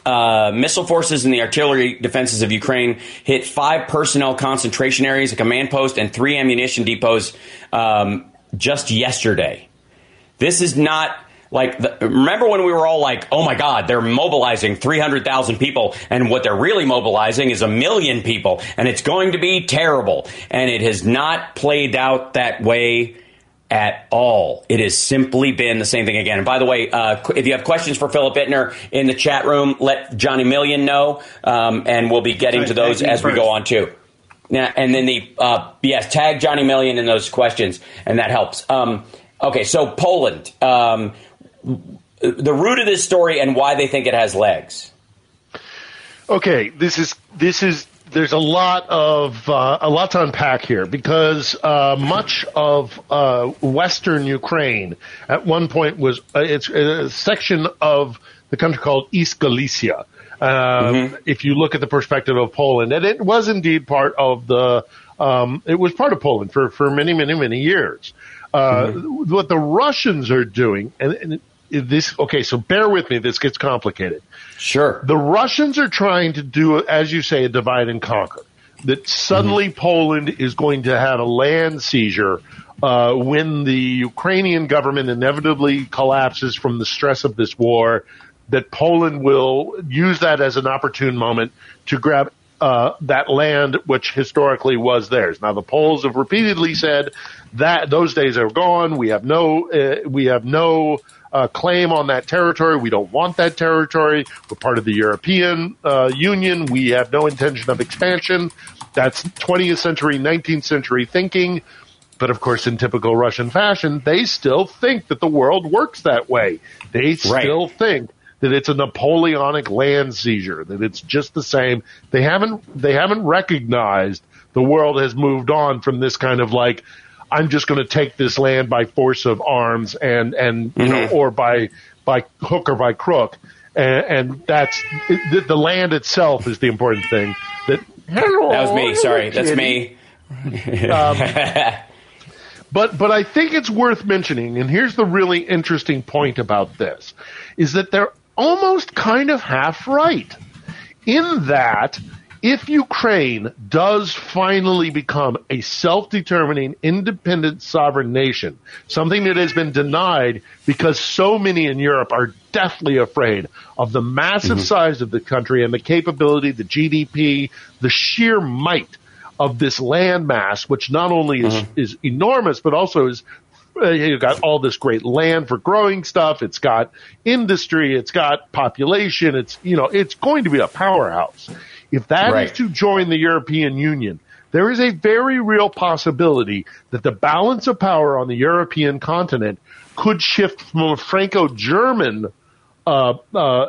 uh, missile forces and the artillery defenses of Ukraine hit five personnel concentration areas, a command post, and three ammunition depots um, just yesterday. This is not like, the, remember when we were all like, oh my God, they're mobilizing 300,000 people, and what they're really mobilizing is a million people, and it's going to be terrible. And it has not played out that way at all. It has simply been the same thing again. And by the way, uh, if you have questions for Philip Ittner in the chat room, let Johnny Million know, um, and we'll be getting to those as we go on too. Now, and then the uh, yes, tag Johnny Million in those questions, and that helps. Um, okay, so Poland. Um, the root of this story and why they think it has legs. Okay, this is this is there's a lot of uh, a lot to unpack here because uh, much of uh, Western Ukraine at one point was uh, it's a section of the country called East Galicia. Um, mm-hmm. If you look at the perspective of Poland, and it was indeed part of the um, it was part of Poland for for many many many years. Uh, mm-hmm. What the Russians are doing, and, and this okay so bear with me this gets complicated sure the russians are trying to do as you say a divide and conquer that suddenly mm-hmm. poland is going to have a land seizure uh, when the ukrainian government inevitably collapses from the stress of this war that poland will use that as an opportune moment to grab uh, that land which historically was theirs. Now the Poles have repeatedly said that those days are gone. We have no, uh, we have no uh, claim on that territory. We don't want that territory. We're part of the European uh, Union. We have no intention of expansion. That's 20th century, 19th century thinking. But of course, in typical Russian fashion, they still think that the world works that way. They still right. think that it's a Napoleonic land seizure, that it's just the same. They haven't, they haven't recognized the world has moved on from this kind of like, I'm just going to take this land by force of arms and and you mm-hmm. know or by by hook or by crook, and, and that's the, the, land itself is the important thing. That hello, that was me. Sorry, that's me. um, *laughs* but but I think it's worth mentioning, and here's the really interesting point about this, is that they're almost kind of half right in that if Ukraine does finally become a self-determining, independent, sovereign nation, something that has been denied because so many in Europe are deathly afraid of the massive mm-hmm. size of the country and the capability, the GDP, the sheer might of this landmass, which not only is, mm-hmm. is enormous, but also is uh, you've got all this great land for growing stuff. It's got industry. It's got population. It's, you know, it's going to be a powerhouse. If that right. is to join the European Union, there is a very real possibility that the balance of power on the European continent could shift from a Franco-German uh, uh,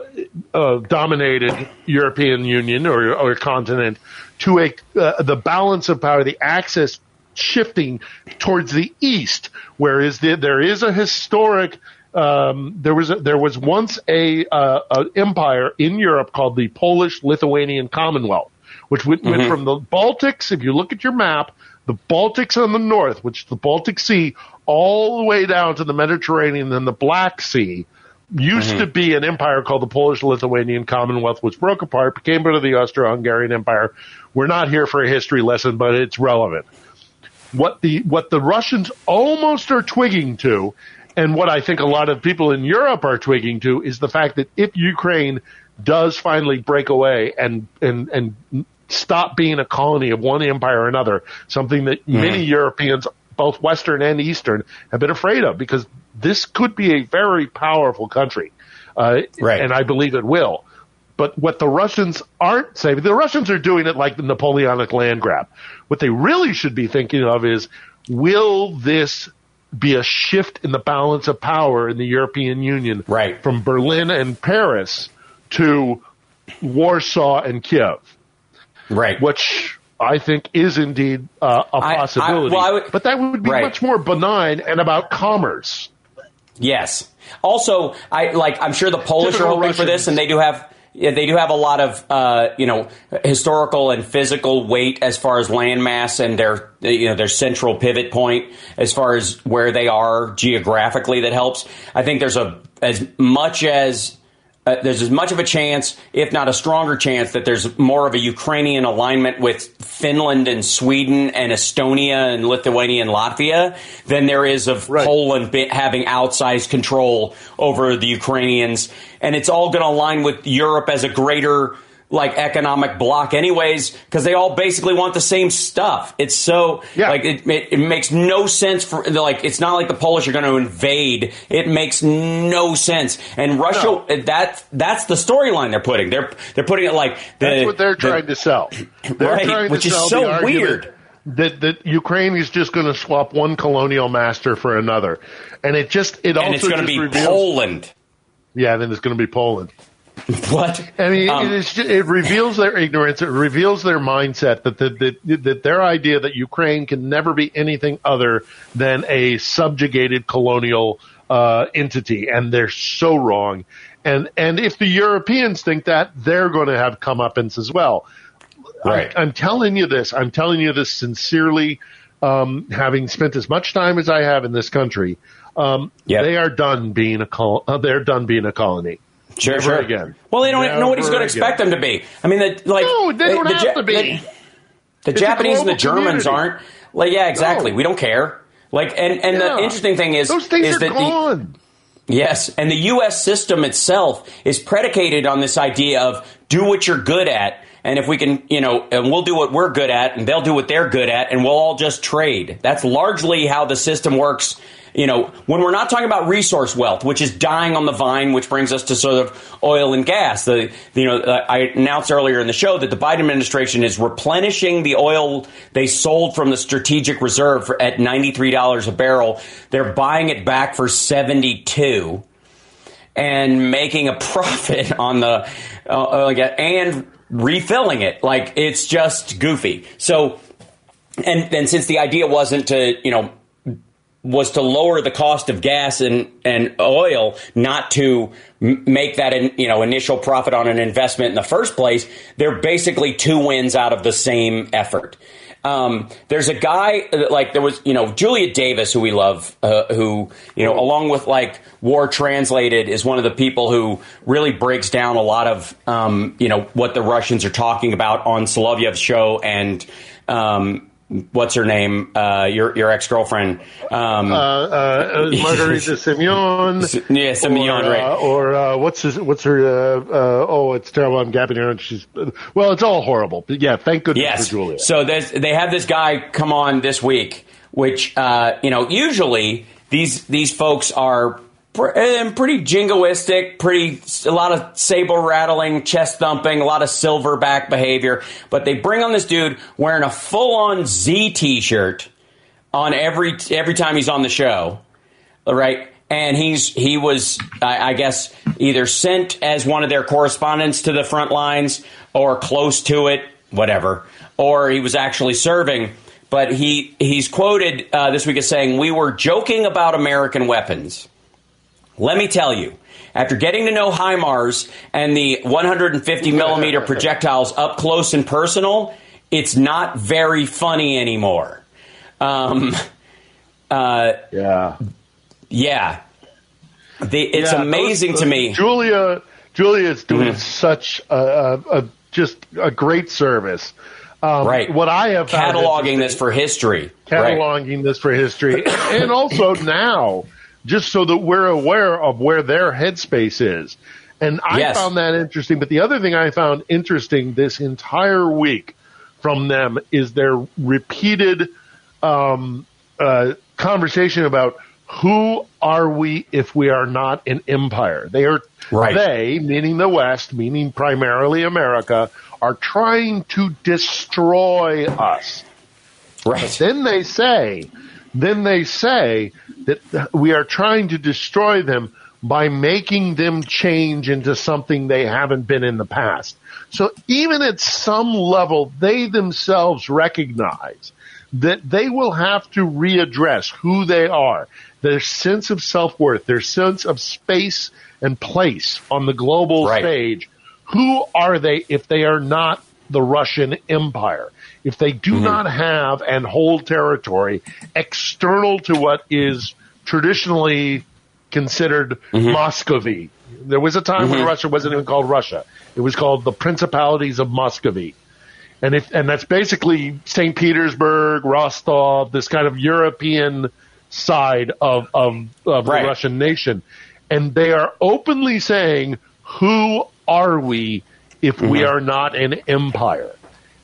uh, dominated European Union or, or continent to a uh, the balance of power, the axis shifting towards the east, whereas the, there is a historic um, there was a, there was once a, uh, a, empire in Europe called the Polish Lithuanian Commonwealth, which went, mm-hmm. went, from the Baltics. If you look at your map, the Baltics on the north, which is the Baltic Sea, all the way down to the Mediterranean and the Black Sea, used mm-hmm. to be an empire called the Polish Lithuanian Commonwealth, which broke apart, became part of the Austro-Hungarian Empire. We're not here for a history lesson, but it's relevant. what the what the Russians almost are twigging to, and what I think a lot of people in Europe are twigging to is the fact that if Ukraine does finally break away and and and stop being a colony of one empire or another, something that Mm-hmm. many Europeans, both Western and Eastern, have been afraid of, because this could be a very powerful country, uh, Right. and I believe it will. But what the Russians aren't saying, the Russians are doing it like the Napoleonic land grab. What they really should be thinking of is, will this be a shift in the balance of power in the European Union Right. from Berlin and Paris to Warsaw and Kiev, Right. which I think is indeed uh, a I- I- possibility. well, I would- but that would be Right. much more benign and about commerce. Yes. Also, I like. I'm sure the Polish Typical are hoping for this, and they do have. They do have a lot of, uh, you know, historical and physical weight as far as landmass and their, you know, their central pivot point as far as where they are geographically. That helps. I think there's a as much as uh, there's as much of a chance, if not a stronger chance, that there's more of a Ukrainian alignment with Finland and Sweden and Estonia and Lithuania and Latvia than there is of Right. Poland having outsized control over the Ukrainians. And it's all going to align with Europe as a greater like economic block anyways because they all basically want the same stuff it's so Yeah. like it, it, it makes no sense for like it's not like the polish are going to invade it makes no sense and russia uh, that that's the storyline they're putting they're they're putting it like the, That's what they're the- trying to sell. *clears throat* They're Right, trying to which is so weird. That, that Ukraine is just going to swap one colonial master for another, and it just it and also it's going to be reveals, poland Yeah, then it's going to be Poland. *laughs* what I mean, Um, it, is ju- it reveals their ignorance. It reveals their mindset that, the, that that their idea that Ukraine can never be anything other than a subjugated colonial uh, entity, and they're so wrong. And and if the Europeans think that, they're going to have comeuppance as well. Right. I, I'm telling you this. I'm telling you this sincerely, um, having spent as much time as I have in this country. Um, Yep. They are done being a col- uh, They're done being a colony. Sure, Never sure. again. Well, they don't. Never nobody's going to expect them to be. I mean, the, like No, they don't the, have Ja- to be. The, the Japanese and the Germans community. aren't. Like, yeah, exactly. No. We don't care. Like, and and the interesting thing is, Those things is are that the, gone. Yes, and the U.S. system itself is predicated on this idea of do what you're good at, and if we can, you know, and we'll do what we're good at, and they'll do what they're good at, and we'll all just trade. That's largely how the system works. You know, when we're not talking about resource wealth, which is dying on the vine, which brings us to sort of oil and gas. The, you know, uh, I announced earlier in the show that the Biden administration is replenishing the oil they sold from the strategic reserve for, at $93 a barrel. They're buying it back for 72 and making a *laughs* profit on the uh, and refilling it. Like it's just goofy. So, and then since the idea wasn't to you know was to lower the cost of gas and, and oil, not to make that you know initial profit on an investment in the first place. They're basically two wins out of the same effort. Um, there's a guy uh, like there was you know Julia Davis who we love uh, who you know along with like War Translated is one of the people who really breaks down a lot of um, you know what the Russians are talking about on Solovyev's show and um, what's her name uh, your your ex girlfriend um, Uh, uh, Margarita *laughs* Simeon. yeah Simeon or, right uh, or uh, what's his, what's her? Uh, uh, oh, it's terrible. I'm gapping her, and she's well. It's all horrible. But yeah, thank goodness Yes. for Julia. So they have this guy come on this week, which uh, you know usually these these folks are pr- eh, pretty jingoistic, pretty a lot of saber rattling, chest thumping, a lot of silverback behavior. But they bring on this dude wearing a full on Z T-shirt on every every time he's on the show, right? And he's he was I, I guess either sent as one of their correspondents to the front lines or close to it, whatever, or he was actually serving. But he he's quoted uh, this week as saying, "We were joking about American weapons." Let me tell you, after getting to know HIMARS and the 150 millimeter projectiles up close and personal, it's not very funny anymore. Um, uh, yeah, yeah. The, it's Yeah, amazing those- to me. Julia, Julia is doing Mhm. such a, a, a just a great service. Um, Right. What I have found cataloging this for history. Right. cataloging this for history, and also now, just so that we're aware of where their headspace is. And I Yes. found that interesting. But the other thing I found interesting this entire week from them is their repeated um, uh, conversation about who are we if we are not an empire. They are Right. they, meaning the West, meaning primarily America, are trying to destroy us. Right. Then they say, then they say that we are trying to destroy them by making them change into something they haven't been in the past. So even at some level, they themselves recognize that they will have to readdress who they are, their sense of self-worth, their sense of space and place on the global Right. stage. Who are they if they are not the Russian Empire? If they do mm-hmm. not have and hold territory external to what is traditionally considered mm-hmm. Muscovy. There was a time when mm-hmm. Russia wasn't even called Russia. It was called the Principalities of Muscovy. And if, and that's basically St. Petersburg, Rostov, this kind of European side of, of, of Right. the Russian nation. And they are openly saying, who are we if we Mm-hmm. are not an empire?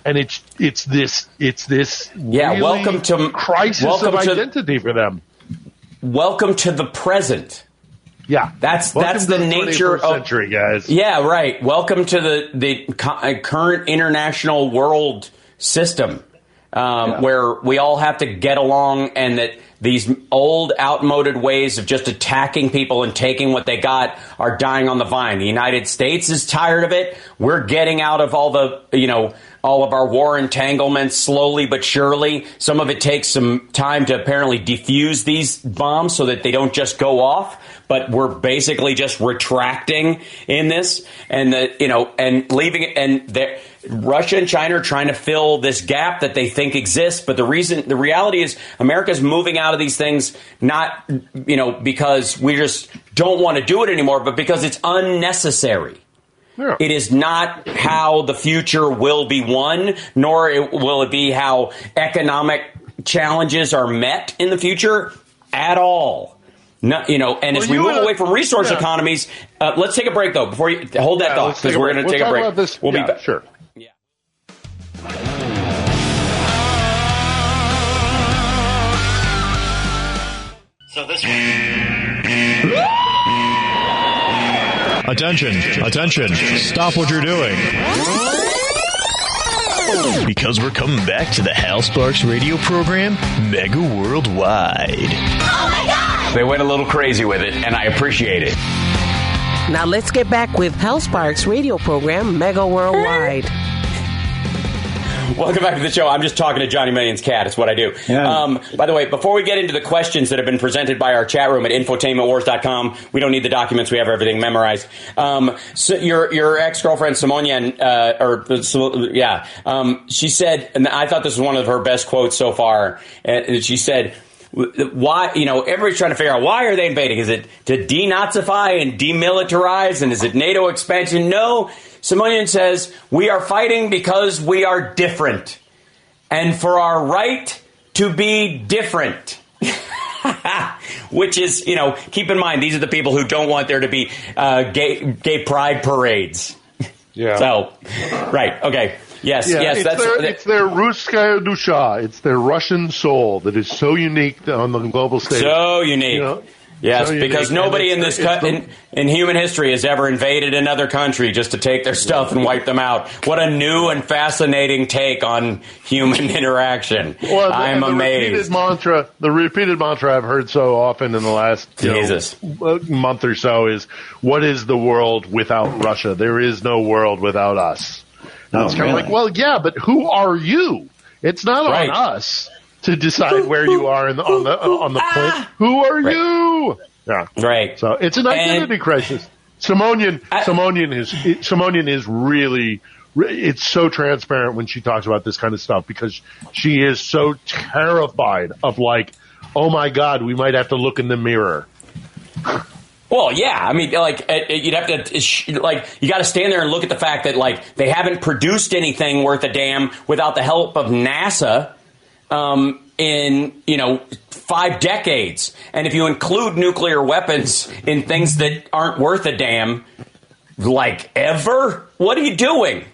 And it's, it's this, it's this Yeah, really welcome to- crisis welcome of to- identity for them. Welcome to the present. Yeah. That's Welcome that's to the nature 21st of century, guys. Yeah, right. Welcome to the the co- uh, current international world system, um, where we all have to get along, and that these old, outmoded ways of just attacking people and taking what they got are dying on the vine. The United States is tired of it. We're getting out of all the you know all of our war entanglements slowly but surely. Some of it takes some time to apparently defuse these bombs so that they don't just go off. But we're basically just retracting in this, and the you know, and leaving and the, Russia and China are trying to fill this gap that they think exists. But the reason, the reality is, America's moving out of these things not you know because we just don't want to do it anymore, but because it's unnecessary. Yeah. It is not how the future will be won, nor it, will it be how economic challenges are met in the future at all. No, you know, and as we move wanna- away from resource yeah. economies, uh, let's take a break though. Before you hold that Yeah, thought, because we're going to We'll take a break. about this- We'll yeah, be back. Sure. So this Attention, attention, stop what you're doing. Because we're coming back to the Hal Sparks radio program, Mega Worldwide. Oh my God! They went a little crazy with it, and I appreciate it. Now let's get back with Hal Sparks radio program Mega Worldwide. Welcome back to the show. I'm just talking to Johnny Million's cat. It's what I do. Yeah. Um, by the way, before we get into the questions that have been presented by our chat room at infotainmentwars.com, we don't need the documents. We have everything memorized. Um, so your your ex girlfriend Simonian, uh, or uh, yeah, um, she said, and I thought this was one of her best quotes so far. And she said. Why, you know, everybody's trying to figure out why are they invading? Is it to denazify and demilitarize? And is it NATO expansion? No. Simonian says, we are fighting because we are different and for our right to be different. *laughs* Which is, you know, keep in mind, these are the people who don't want there to be uh, gay, gay pride parades. Yeah. So, right, okay. Yes, Yeah, yes, it's that's. their, it's their Ruskaya Dusha. It's their Russian soul that is so unique on the global stage. So unique. You know, yes, so because unique. nobody in this the- co- in, in human history has ever invaded another country just to take their stuff and wipe them out. What a new and fascinating take on human *laughs* interaction. Well, the, I'm the amazed. Repeated mantra, the repeated mantra I've heard so often in the last you know, month or so is, "What is the world without Russia? There is no world without us." And Oh, it's kind of like, well, yeah, but who are you? It's not Right. on us to decide where you are in the, on the on the plane. Who are Right. you? Yeah. Right. So it's an identity crisis. Simonian, I- Simonian is Simonian is really. It's so transparent when she talks about this kind of stuff because she is so terrified of like, oh my god, we might have to look in the mirror. Well, yeah. I mean, like you'd have to like you got to stand there and look at the fact that like they haven't produced anything worth a damn without the help of NASA um, in you know five decades. And if you include nuclear weapons in things that aren't worth a damn, like ever, what are you doing?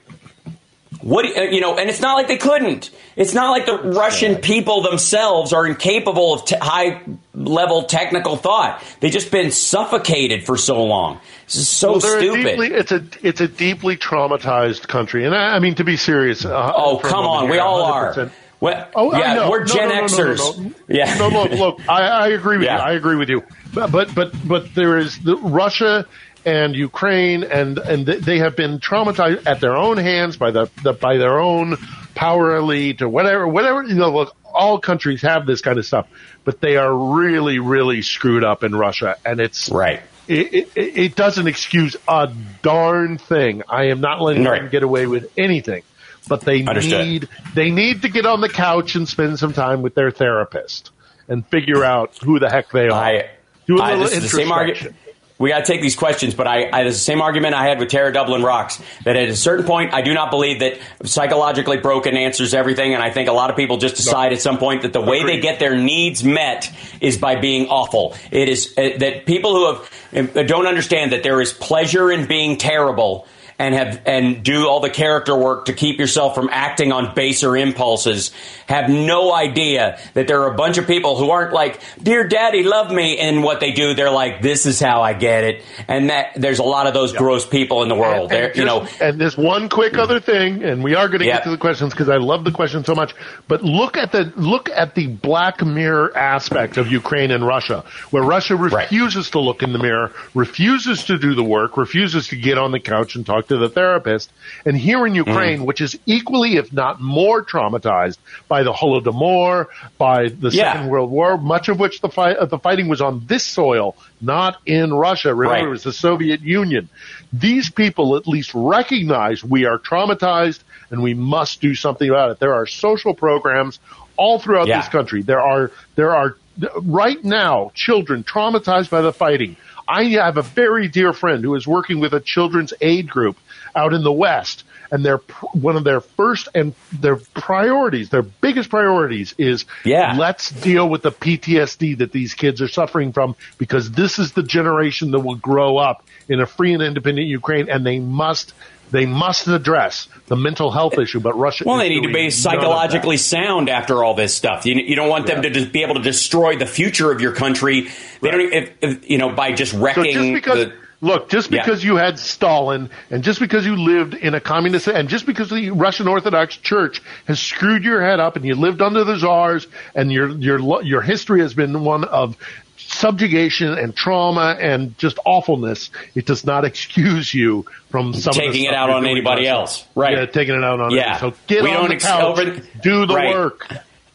What you, uh, you know? And it's not like they couldn't. It's not like the Russian people themselves are incapable of t- high level technical thought. They've just been suffocated for so long. This is so Well, they're a stupid. deeply- it's a it's a deeply traumatized country, and I, I mean to be serious. Uh, oh come on, we all are. 100%. Well, Oh, yeah, know. we're Gen no, no, no, Xers. no, no. *laughs* Yeah, No, look, look. I, I agree with Yeah. you. I agree with you. But but but, but there is the Russia and Ukraine, and and they have been traumatized at their own hands by the, the by their own power elite or whatever whatever. You know, look, all countries have this kind of stuff, but they are really really screwed up in Russia, and it's right. It, it, it doesn't excuse a darn thing. I am not letting Right. them get away with anything but they Understood. need they need to get on the couch and spend some time with their therapist and figure out who the heck they are. I, Do a I- this is the same argument. We got to take these questions, but I, I, is the same argument I had with Tara Dublin Rocks. That at a certain point, I do not believe that psychologically broken answers everything, and I think a lot of people just decide at some point that the way they get their needs met is by being awful. It is uh, that people who have uh, don't understand that there is pleasure in being terrible and have and do all the character work to keep yourself from acting on baser impulses have no idea that there are a bunch of people who aren't like dear daddy love me and what they do. They're like this is how i get it. And that there's a lot of those gross people in the world. And there you know. and there's one quick other thing, and we are going to Yeah. get to the questions because I love the question so much. But look at the look at the black mirror aspect of Ukraine and Russia, where Russia refuses to look in the mirror, refuses to do the work, refuses to get on the couch and talk to the therapist. And here in Ukraine, which is equally, if not more, traumatized by the Holodomor, by the Yeah. Second World War, much of which the fight uh, the fighting was on this soil, not in Russia. Remember, Right. it was the Soviet Union. These people at least recognize we are traumatized and we must do something about it. There are social programs all throughout Yeah. this country. There are there are right now children traumatized by the fighting. I have a very dear friend who is working with a children's aid group out in the West, and their one of their first and their priorities, their biggest priorities, is Yeah. let's deal with the PTSD that these kids are suffering from because this is the generation that will grow up in a free and independent Ukraine, and they must they must address the mental health issue. But Russia, well they need to be none of that. psychologically sound after all this stuff you, you don't want them to be able to destroy the future of your country they don't if, if, you know by just So wrecking just because, the look, just Yeah. because you had Stalin, and just because you lived in a communist, and just because the Russian Orthodox Church has screwed your head up, and you lived under the czars, and your your your history has been one of subjugation and trauma and just awfulness, it does not excuse you from Taking it out on anybody else. Right. Yeah, taking it out on Yeah. So get We on don't the ex- couch, over- do the Right. work.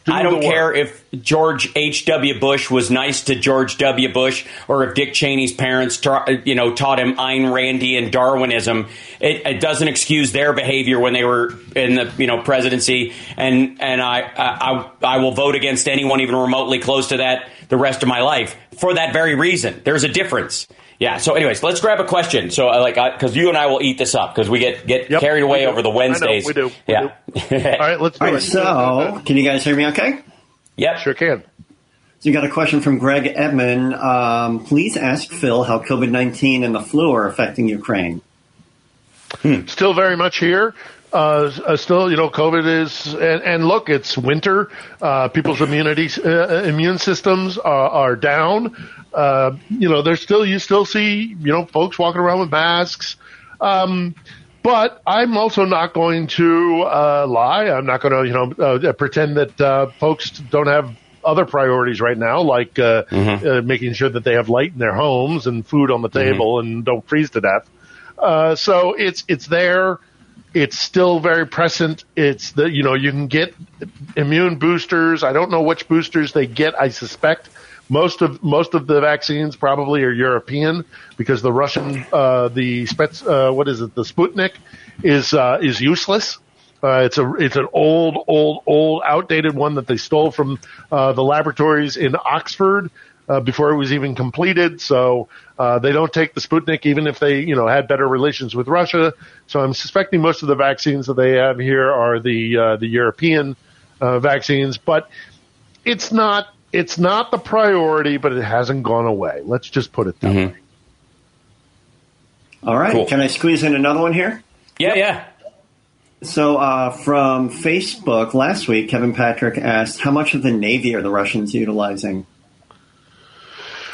Do I don't care if George H.W. Bush was nice to George W. Bush or if Dick Cheney's parents, ta- you know, taught him Ayn Randian Darwinism. It, it doesn't excuse their behavior when they were in the, you know, presidency. And, and I, I, I will vote against anyone even remotely close to that the rest of my life for that very reason. There's a difference. Yeah. So, anyways, let's grab a question. So, uh, like, because you and I will eat this up because we get get Yep, carried away over the I know, Wednesdays. we do, we yeah. *laughs* All right, let's do All right, it. so can you guys hear me okay? Yep. Sure can. So you got a question from Greg Edmond. Um, please ask Phil how COVID 19 and the flu are affecting Ukraine. Still very much here. Uh, uh, still, you know, COVID is, and, and look, it's winter. Uh, people's immunity, uh, immune systems are, are down. Uh, you know, there's still, you still see, you know, folks walking around with masks. Um, but I'm also not going to uh, lie. I'm not going to, you know, uh, pretend that uh, folks don't have other priorities right now, like uh, uh, making sure that they have light in their homes and food on the table and don't freeze to death. Uh, so it's it's there. It's still very present. It's the you know you can get immune boosters. I don't know which boosters they get. I suspect most of most of the vaccines probably are European because the Russian uh, the Spets uh, what is it the Sputnik is uh, is useless. Uh, it's a it's an old old old outdated one that they stole from uh, the laboratories in Oxford. uh, before it was even completed. So uh, they don't take the Sputnik, even if they, you know, had better relations with Russia. So I'm suspecting most of the vaccines that they have here are the uh, the European uh, vaccines, but it's not it's not the priority, but it hasn't gone away. Let's just put it that Mm-hmm. way. All right. Cool. Can I squeeze in another one here? Yeah, yeah. So, uh, from Facebook last week, Kevin Patrick asked, "How much of the Navy are the Russians utilizing?"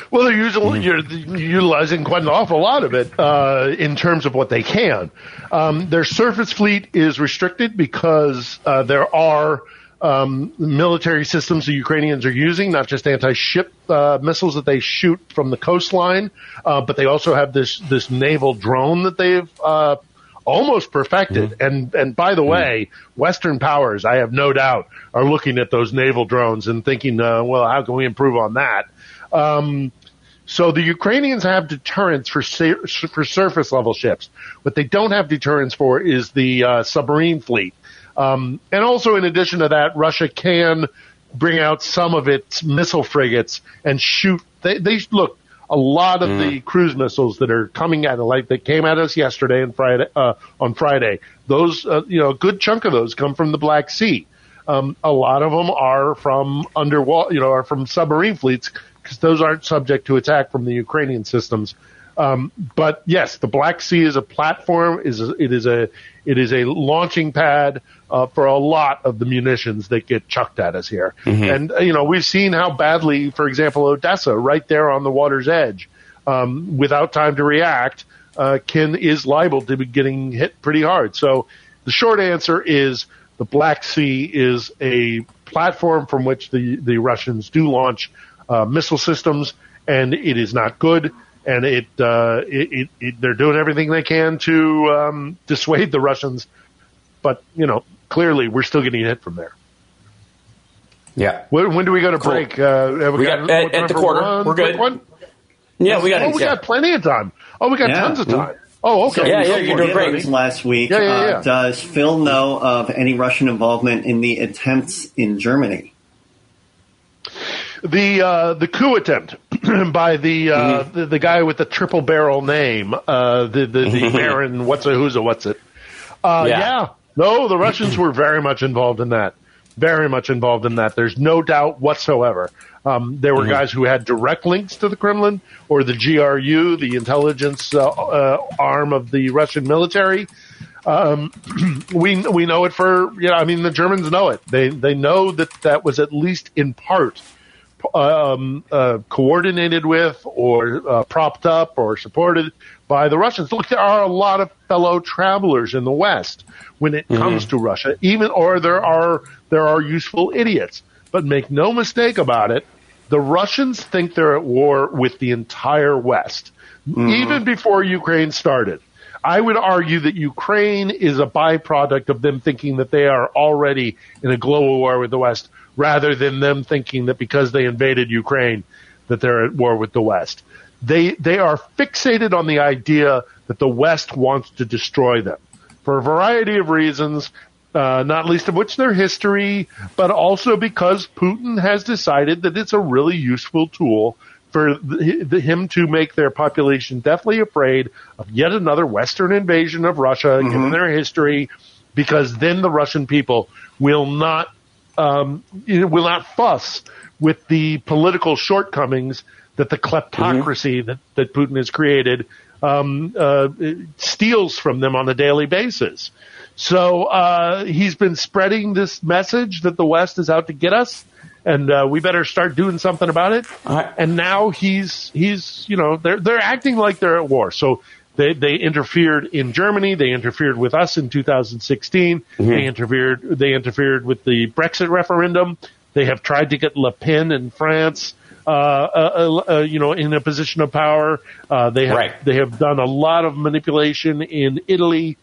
Well, they're usually you're utilizing quite an awful lot of it uh, in terms of what they can. Um, their surface fleet is restricted because uh, there are um, military systems the Ukrainians are using, not just anti-ship uh, missiles that they shoot from the coastline, uh, but they also have this this naval drone that they've uh, almost perfected. And and by the way, Western powers, I have no doubt, are looking at those naval drones and thinking, uh, well, how can we improve on that? Um, so the Ukrainians have deterrence for for surface level ships. What they don't have deterrence for is the uh, submarine fleet. Um, and also, in addition to that, Russia can bring out some of its missile frigates and shoot. They, they look a lot of the cruise missiles that are coming at like that came at us yesterday and Friday uh, on Friday. Those, uh, you know, a good chunk of those come from the Black Sea. Um, a lot of them are from underwater, you know, are from submarine fleets because those aren't subject to attack from the Ukrainian systems. Um, but yes, the Black Sea is a platform. is a, It is a it is a launching pad uh, for a lot of the munitions that get chucked at us here. And uh, you know we've seen how badly, for example, Odessa, right there on the water's edge, um, without time to react, uh, can is liable to be getting hit pretty hard. So the short answer is the Black Sea is a platform from which the the Russians do launch uh, missile systems, and it is not good. And it, uh, it, it, it they're doing everything they can to um, dissuade the Russians, but you know clearly we're still getting hit from there. Yeah. When, when do we go to Cool. break? Uh, have We got- what at- at the for quarter. one We're good. One? Yeah, we got Oh, we yeah. got plenty of time. Oh, we got Yeah. tons of time. Oh, okay. So Yeah, yeah, you're doing great. Last week, Yeah, yeah, uh, does Phil know of any Russian involvement in the attempts in Germany? The uh, the coup attempt *clears throat* by the, uh, Mm-hmm. the the guy with the triple barrel name, uh, the the, the Baron what's a who's a what's it? Uh, Yeah. No, the Russians were very much involved in that. Very much involved in that. There's no doubt whatsoever. Um, there Mm-hmm. were guys who had direct links to the Kremlin or the GRU, the intelligence uh, uh, arm of the Russian military. Um, *clears throat* we we know it for you know. I mean, the Germans know it. They they know that that was at least in part um, uh, coordinated with or uh, propped up or supported by the Russians. Look, there are a lot of fellow travelers in the West when it mm-hmm. comes to Russia, even or there are there are useful idiots. But make no mistake about it, the Russians think they're at war with the entire West, mm-hmm. even before Ukraine started. I would argue that Ukraine is a byproduct of them thinking that they are already in a global war with the West, rather than them thinking that because they invaded Ukraine, that they're at war with the West. They they are fixated on the idea that the West wants to destroy them for a variety of reasons, uh, not least of which their history, but also because Putin has decided that it's a really useful tool for the, the, him to make their population deathly afraid of yet another Western invasion of Russia, given their history, because then the Russian people will not um, will not fuss with the political shortcomings that the kleptocracy that, that Putin has created um, uh, steals from them on a daily basis. So uh, he's been spreading this message that the West is out to get us, and uh, we better start doing something about it. And now he's he's you know they're they're acting like they're at war. So they they interfered in Germany. They interfered with us in 2016. They interfered they interfered with the Brexit referendum. They have tried to get Le Pen in France. Uh, uh, uh, you know, in a position of power, uh, they have Right. they have done a lot of manipulation in Italy.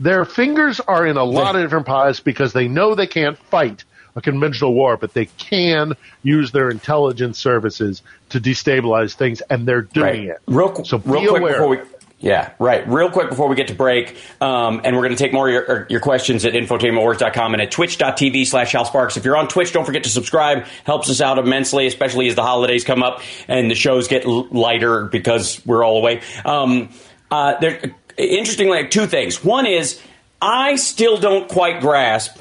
Their fingers are in a lot of different pies because they know they can't fight a conventional war, but they can use their intelligence services to destabilize things, and they're doing Right. it. Real, so real quick aware. before we Yeah, right. Real quick before we get to break, um, and we're going to take more of your, your questions at infotainmentwars.com and at twitch.tv slash Hal Sparks. If you're on Twitch, don't forget to subscribe. Helps us out immensely, especially as the holidays come up and the shows get lighter because we're all away. Um, uh, there, interestingly, two things. One is I still don't quite grasp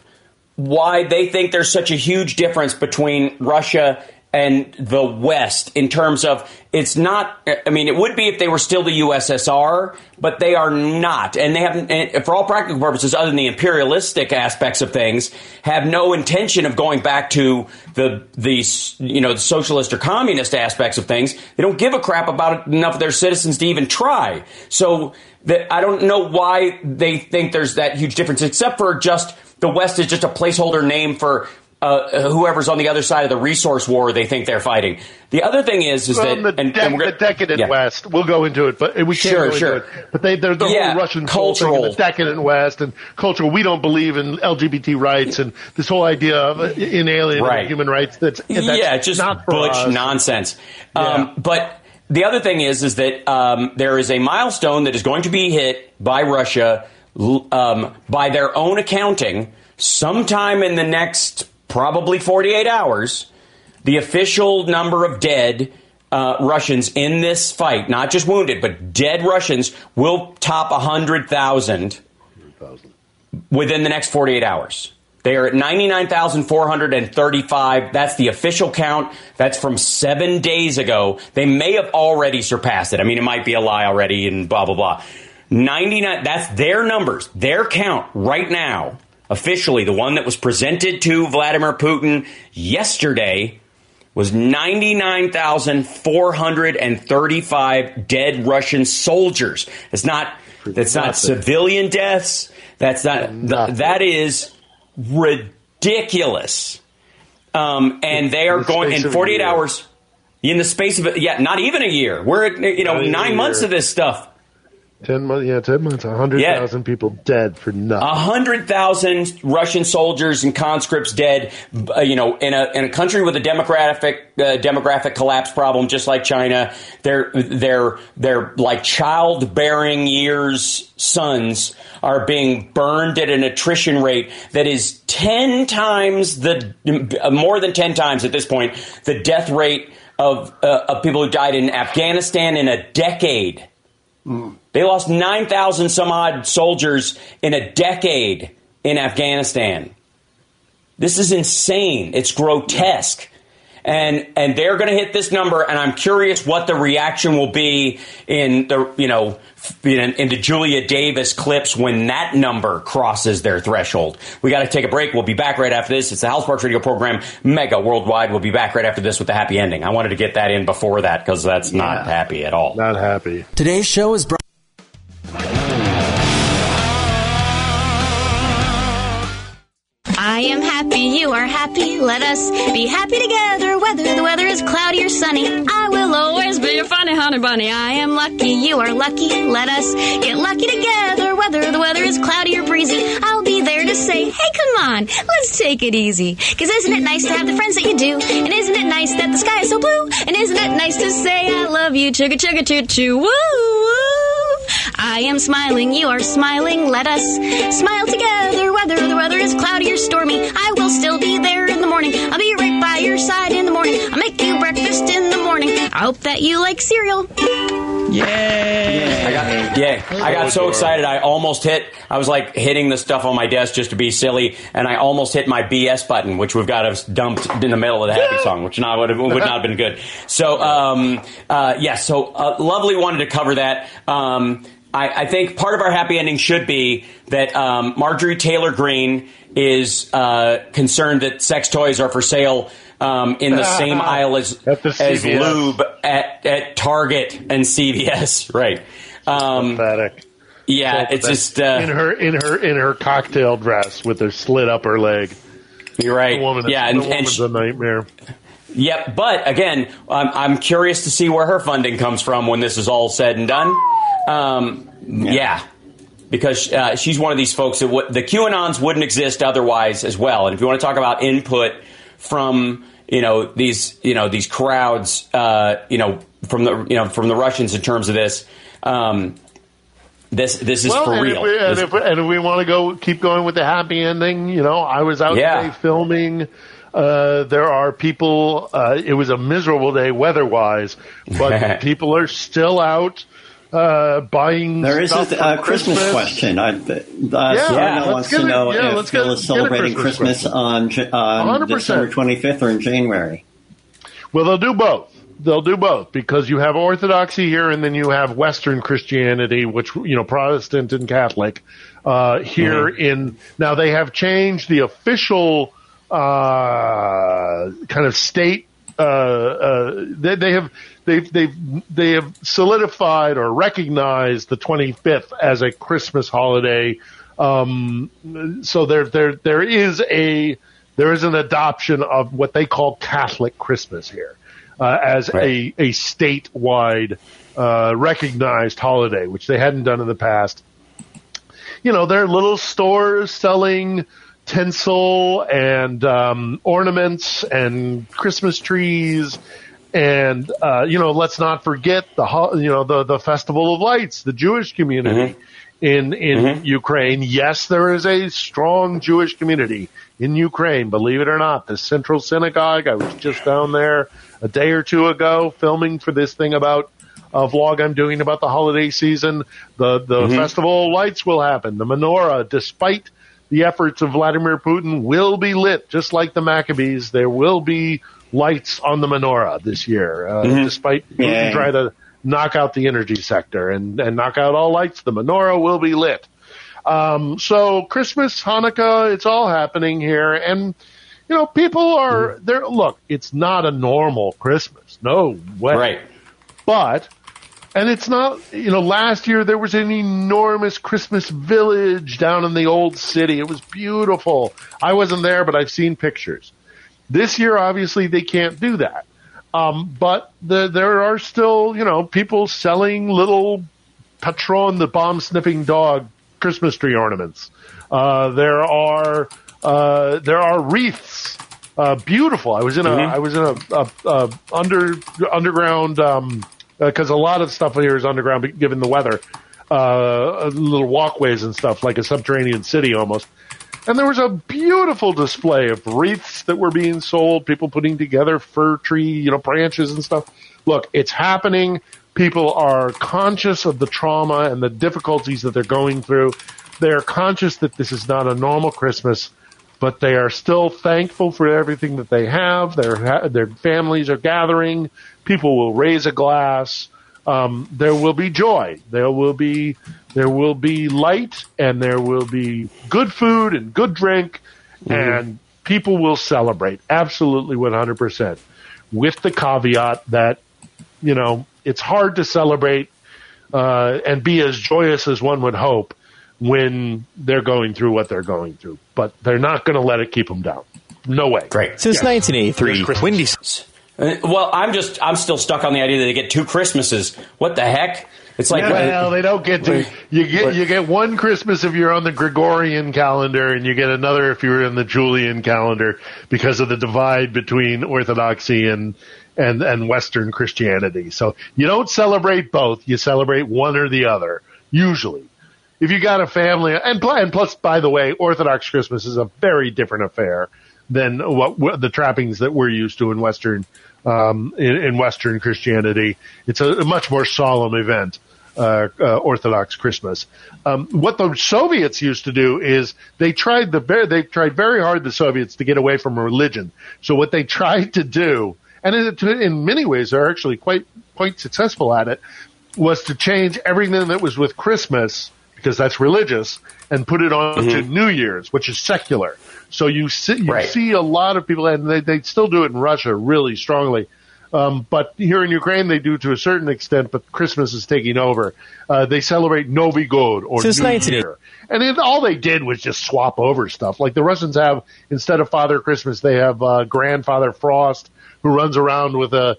why they think there's such a huge difference between Russia and the West in terms of it's not. I mean, it would be if they were still the USSR, but they are not, and they have, for all practical purposes, other than the imperialistic aspects of things, have no intention of going back to the the you know the socialist or communist aspects of things. They don't give a crap about enough of their citizens to even try. So that I don't know why they think there's that huge difference, except for just the West is just a placeholder name for uh, whoever's on the other side of the resource war they think they're fighting. The other thing is, is Well, that the, and, dec- and the decadent yeah. West. We'll go into it, but we can't Sure, go into sure. it. But they, they're the Yeah, whole Russian cultural. the decadent West and cultural. We don't believe in LGBT rights and this whole idea of uh, inalienable Right. human rights. That's, that's yeah, just not butch us. nonsense. Um, but the other thing is, is that um, there is a milestone that is going to be hit by Russia um, by their own accounting sometime in the next probably 48 hours. The official number of dead uh, Russians in this fight, not just wounded, but dead Russians, will top 100,000 within the next 48 hours. They are at 99,435. That's the official count. That's from seven days ago. They may have already surpassed it. I mean, it might be a lie already and blah, blah, blah. 99, that's their numbers, their count right now, officially, the one that was presented to Vladimir Putin yesterday was 99,435 dead Russian soldiers. It's not, that's not civilian deaths. That's not, th- that is ridiculous. Um, and they are going in 48 hours in the space of, yeah, not even a year. We're at, you know, Not even a nine months year. of this stuff. Ten months, yeah, ten months, a hundred thousand people dead for nothing. A hundred thousand Russian soldiers and conscripts dead. Uh, you know, in a in a country with a demographic uh, demographic collapse problem, just like China, their their their like childbearing years sons are being burned at an attrition rate that is ten times the uh, more than ten times at this point the death rate of uh, of people who died in Afghanistan in a decade. They lost 9,000 some odd soldiers in a decade in Afghanistan. This is insane. It's grotesque. And and they're going to hit this number and I'm curious what the reaction will be in the you know in, in the Julia Davis clips when that number crosses their threshold. We got to take a break. We'll be back right after this. It's the Hal Sparks Radio program Mega Worldwide. We'll be back right after this with the happy ending. I wanted to get that in before that cuz that's not happy at all. Not happy. Today's show is brought. I am happy, you are happy. Let us be happy together, whether the weather is cloudy or sunny. I will always be your funny honey bunny. I am lucky, you are lucky. Let us get lucky together, whether the weather is cloudy or breezy. I'll be there to say, hey, come on, let's take it easy. Cause isn't it nice to have the friends that you do? And isn't it nice that the sky is so blue? And isn't it nice to say, I love you, chugga chugga choo choo, woo woo. I am smiling, you are smiling. Let us smile together, whether the weather is cloudy or stormy. I will still be there in the morning. I'll be right by your side in the morning. I'll make I hope that you like cereal. I got, yeah, I got so excited. I almost hit. I was like hitting the stuff on my desk just to be silly, and I almost hit my BS button, which we've got us dumped in the middle of the happy song, which not would, have, would not have been good. So, um, uh, yeah, so uh, lovely. Wanted to cover that. Um, I, I think part of our happy ending should be that um, Marjorie Taylor Greene is uh, concerned that sex toys are for sale. Um, in the *laughs* same aisle as At the as lube at, at Target and CVS, *laughs* right? Um, Pathetic. yeah, So it's pathetic. just uh, in her in her in her cocktail dress with her slit upper leg. you're right. The woman, yeah, the and, and she, a nightmare. yep. But again, I'm, I'm curious to see where her funding comes from when this is all said and done. Um, yeah. Because uh, she's one of these folks that w- the QAnons wouldn't exist otherwise as well. And if you want to talk about input from you know these you know these crowds, uh, you know from the you know from the Russians in terms of this, um, This this is well, for and real. If we, and, This- if, and if we want to go keep going with the happy ending, you know, I was out Yeah. today filming. Uh, there are people. Uh, it was a miserable day weather-wise, but *laughs* people are still out uh, buying. There is a for uh, Christmas, question. I, uh, Serena let's wants to a- know yeah, if get- is celebrating Christmas Christmas, on on 100%. December 25th or in January. Well, they'll do both. They'll do both because you have Orthodoxy here, and then you have Western Christianity, which you know Protestant and Catholic uh, here in. Now they have changed the official uh, kind of state. Uh, uh, they, they have they've they've they have solidified or recognized the 25th as a Christmas holiday. Um, so there there there is a there is an adoption of what they call Catholic Christmas here uh, as a a statewide uh, recognized holiday, which they hadn't done in the past. You know, there are little stores selling tinsel and um, ornaments and Christmas trees. And uh, you know, let's not forget the you know the the festival of lights, the Jewish community in in Ukraine. Yes, there is a strong Jewish community in Ukraine. Believe it or not, the Central Synagogue. I was just down there a day or two ago filming for this thing about a vlog I'm doing about the holiday season. The the Mhm. festival of lights will happen. The menorah, despite the efforts of Vladimir Putin, will be lit just like the Maccabees. There will be lights on the menorah this year, uh, Mhm. despite Yeah. trying to knock out the energy sector and, and knock out all lights. The menorah will be lit. Um, so Christmas, Hanukkah, it's all happening here. And, you know, people are there. Look, it's not a normal Christmas. No way. Right. But, and it's not, you know, last year there was an enormous Christmas village down in the old city. It was beautiful. I wasn't there, but I've seen pictures. This year, obviously, they can't do that. Um, but the, there are still, you know, people selling little Patron, the bomb sniffing dog, Christmas tree ornaments. Uh, there are uh, there are wreaths, uh, beautiful. I was in a Mhm. I was in a, a, a under underground because a lot of stuff here is underground, given the weather. Uh, little walkways and stuff like a subterranean city almost. And there was a beautiful display of wreaths that were being sold, people putting together fir tree, you know, branches and stuff. Look, it's happening. People are conscious of the trauma and the difficulties that they're going through. They are conscious that this is not a normal Christmas, but they are still thankful for everything that they have. Their their families are gathering. People will raise a glass. Um, there will be joy. There will be there will be light, and there will be good food and good drink, and people will celebrate absolutely one hundred percent. With the caveat that you know it's hard to celebrate uh, and be as joyous as one would hope when they're going through what they're going through. But they're not going to let it keep them down. No way. Great. Since 1983, Windy. Uh, Well, I'm just I'm still stuck on the idea that they get two Christmases. What the heck? It's like well, they don't get to. You get you get one Christmas if you're on the Gregorian calendar, and you get another if you're in the Julian calendar because of the divide between Orthodoxy and and and Western Christianity. So you don't celebrate both; you celebrate one or the other. Usually, if you got a family, and and plus, by the way, Orthodox Christmas is a very different affair than what, what the trappings that we're used to in Western um, in, in Western Christianity. It's a, a much more solemn event. Uh, uh, Orthodox Christmas. Um, what the Soviets used to do is they tried the very, they tried very hard the Soviets to get away from religion. So what they *laughs* tried to do, and in, in many ways they're actually quite quite successful at it, was to change everything that was with Christmas because that's religious and put it on to New Year's, which is secular. So you see, you see a lot of people, and they, they still do it in Russia really strongly. Um, but here in Ukraine, they do to a certain extent, but Christmas is taking over. Uh, they celebrate Novi God or Since New 1980. Year. And it, all they did was just swap over stuff. Like the Russians have, instead of Father Christmas, they have uh, Grandfather Frost, who runs around with a,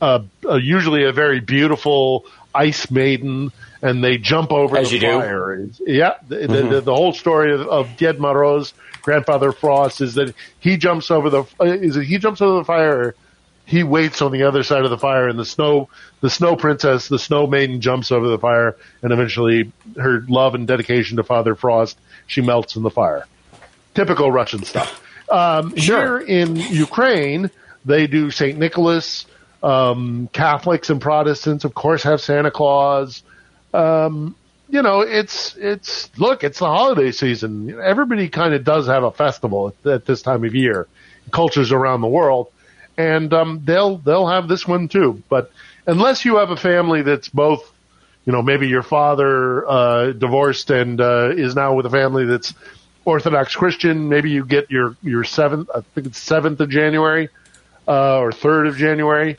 a, a usually a very beautiful ice maiden, and they jump over As the you fire. It's- Yeah, the, the, Mhm. the, the whole story of, of Ded Moroz, Grandfather Frost, is that he jumps over the uh, is it he jumps over the fire. Or he waits on the other side of the fire, and the snow, the snow princess, the snow maiden jumps over the fire, and eventually her love and dedication to Father Frost, she melts in the fire. Typical Russian stuff. Um, Here in Ukraine, they do St. Nicholas. Um, Catholics and Protestants, of course, have Santa Claus. Um, you know, it's it's look, it's the holiday season. Everybody kind of does have a festival at, at this time of year. Cultures around the world, and um, they'll they'll have this one too. But unless you have a family that's both, you know, maybe your father uh, divorced and uh, is now with a family that's Orthodox Christian, maybe you get your your seventh. I think it's seventh of January uh, or third of January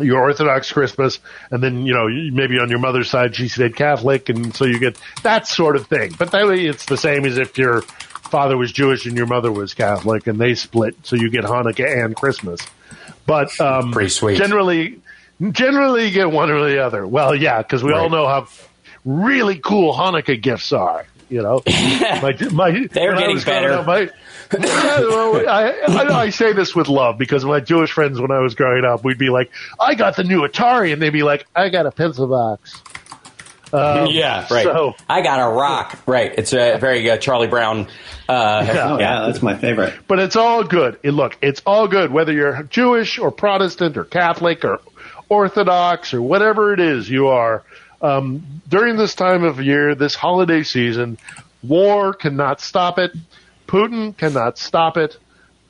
your Orthodox Christmas, and then you know maybe on your mother's side she stayed Catholic, and so you get that sort of thing. But that way, it's the same as if your father was Jewish and your mother was Catholic, and they split, so you get Hanukkah and Christmas. But um, Pretty sweet. Generally, generally you get one or the other. Well, yeah, because we all know how really cool Hanukkah gifts are. You know, *laughs* my, my, They're getting better. up, my- well, I, I, I say this with love because my Jewish friends, when I was growing up, we'd be like, "I got the new Atari," and they'd be like, "I got a pencil box." *laughs* Um, yeah, right. So, I got a rock. Right. It's a very uh, Charlie Brown. Uh, Yeah. yeah, that's my favorite. but it's all good. It, look, it's all good whether you're Jewish or Protestant or Catholic or Orthodox or whatever it is you are. Um, during this time of year, this holiday season, war cannot stop it. Putin cannot stop it.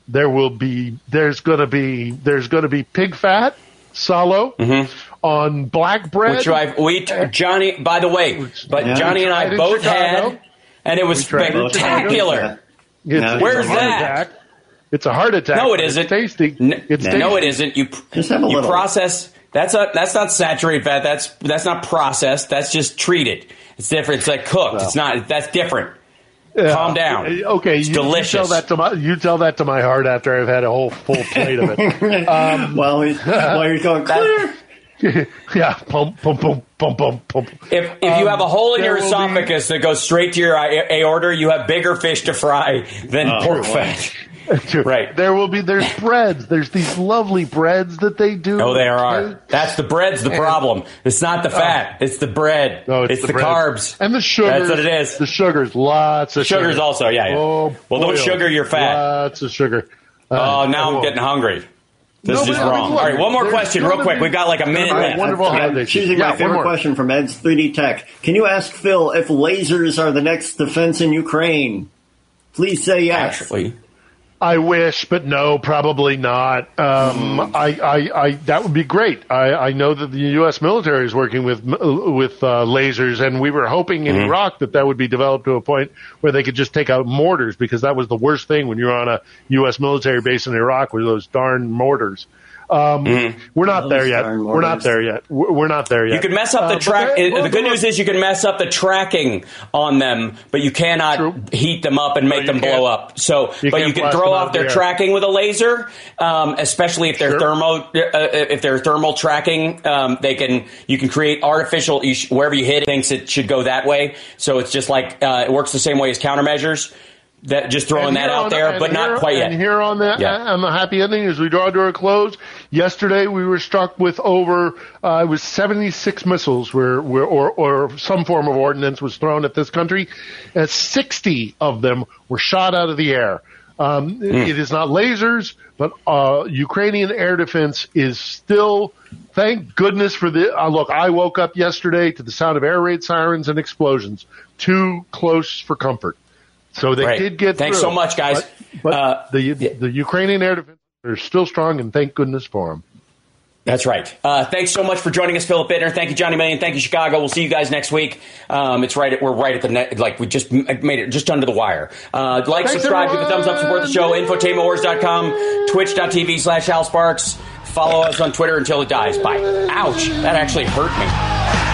There will be, there's going to be, there's going to be pig fat, salo, mm-hmm. on black bread. Which I we Johnny. By the way, but Yeah. Johnny and I both Chicago. had, and it was spectacular. It's, Where's it's a heart that? attack. It's a heart attack. No, it but it's isn't. tasty. It's tasty. No, it isn't. You Just have a you little. process. That's a that's not saturated fat. That's that's not processed. That's just treated. It's different. It's like cooked. It's not. That's different. Yeah. Calm down. Okay, It's you, delicious. You tell that to my you tell that to my heart after I've had a whole full plate of it. *laughs* Um, while he's *laughs* while you're going clear. *laughs* yeah, pump, pump, pump, pump, pump, pump. If if you have a hole in your Um, there will be- esophagus that goes straight to your aorta, you have bigger fish to fry than Oh, pork fat. *laughs* Right. There will be there's breads. There's these lovely breads that they do. Oh, there are. That's the bread's the problem. It's not the oh. fat. It's the bread. No, it's, the the, bread. carbs. and the sugar. That's what it is. The sugars, lots of Sugars sugar. also, yeah, yeah. Oh, Well, don't boy, oh. sugar your fat. Lots of sugar. Oh, uh, now I'm oh. getting hungry. This No, is just but I mean, look, All right, one more question, real quick. We've got like a minute All right, left. wonderful I'm choosing. Yeah, my favorite more. question from Ed's 3D Tech. Can you ask Phil if lasers are the next defense in Ukraine? Please say yes. Actually, I wish, but no, probably not. Um, I, I, I, that would be great. I, I know that the U.S. military is working with with uh, lasers, and we were hoping in Iraq that that would be developed to a point where they could just take out mortars, because that was the worst thing when you were on a U.S. military base in Iraq with those darn mortars. Um, We're not Those there yet. darn We're not there yet. We're we're not there yet. you can mess up Uh, the but track. there- uh, well, the good news is you can mess up the tracking on them, but you cannot True. heat them up and make you them can't. blow up. So, You but you can throw off their the air. tracking with a laser, um, especially if they're Sure. thermo. Uh, if they're thermal tracking, um, they can. You can create artificial. You sh- wherever you hit, it thinks it should go that way. So it's just like uh, it works the same way as countermeasures. That just throwing that out on- there, but not quite yet. And here on the Yeah. on the happy ending, as we draw to a close, yesterday we were struck with over uh, it was seventy six missiles, were, were or or some form of ordnance was thrown at this country, and sixty of them were shot out of the air. Um, Hmm. It is not lasers, but uh, Ukrainian air defense is still. Thank goodness for the uh, look. I woke up yesterday to the sound of air raid sirens and explosions. Too close for comfort. So they Right. did get Thanks through. so much, guys. But, but Uh, the the Ukrainian air defense are still strong, and thank goodness for them. That's right. Uh, thanks so much for joining us, Philip Ittner. Thank you, Johnny Million. Thank you, Chicago. We'll see you guys next week. Um, it's right. At, we're right at the net. Like we just made it just under the wire. Uh, like, Thanks, subscribe, give a thumbs up, support the show. Infotainmentwars.com, Twitch.tv slash Hal Sparks. Follow us on Twitter until it dies. Bye. Ouch. That actually hurt me.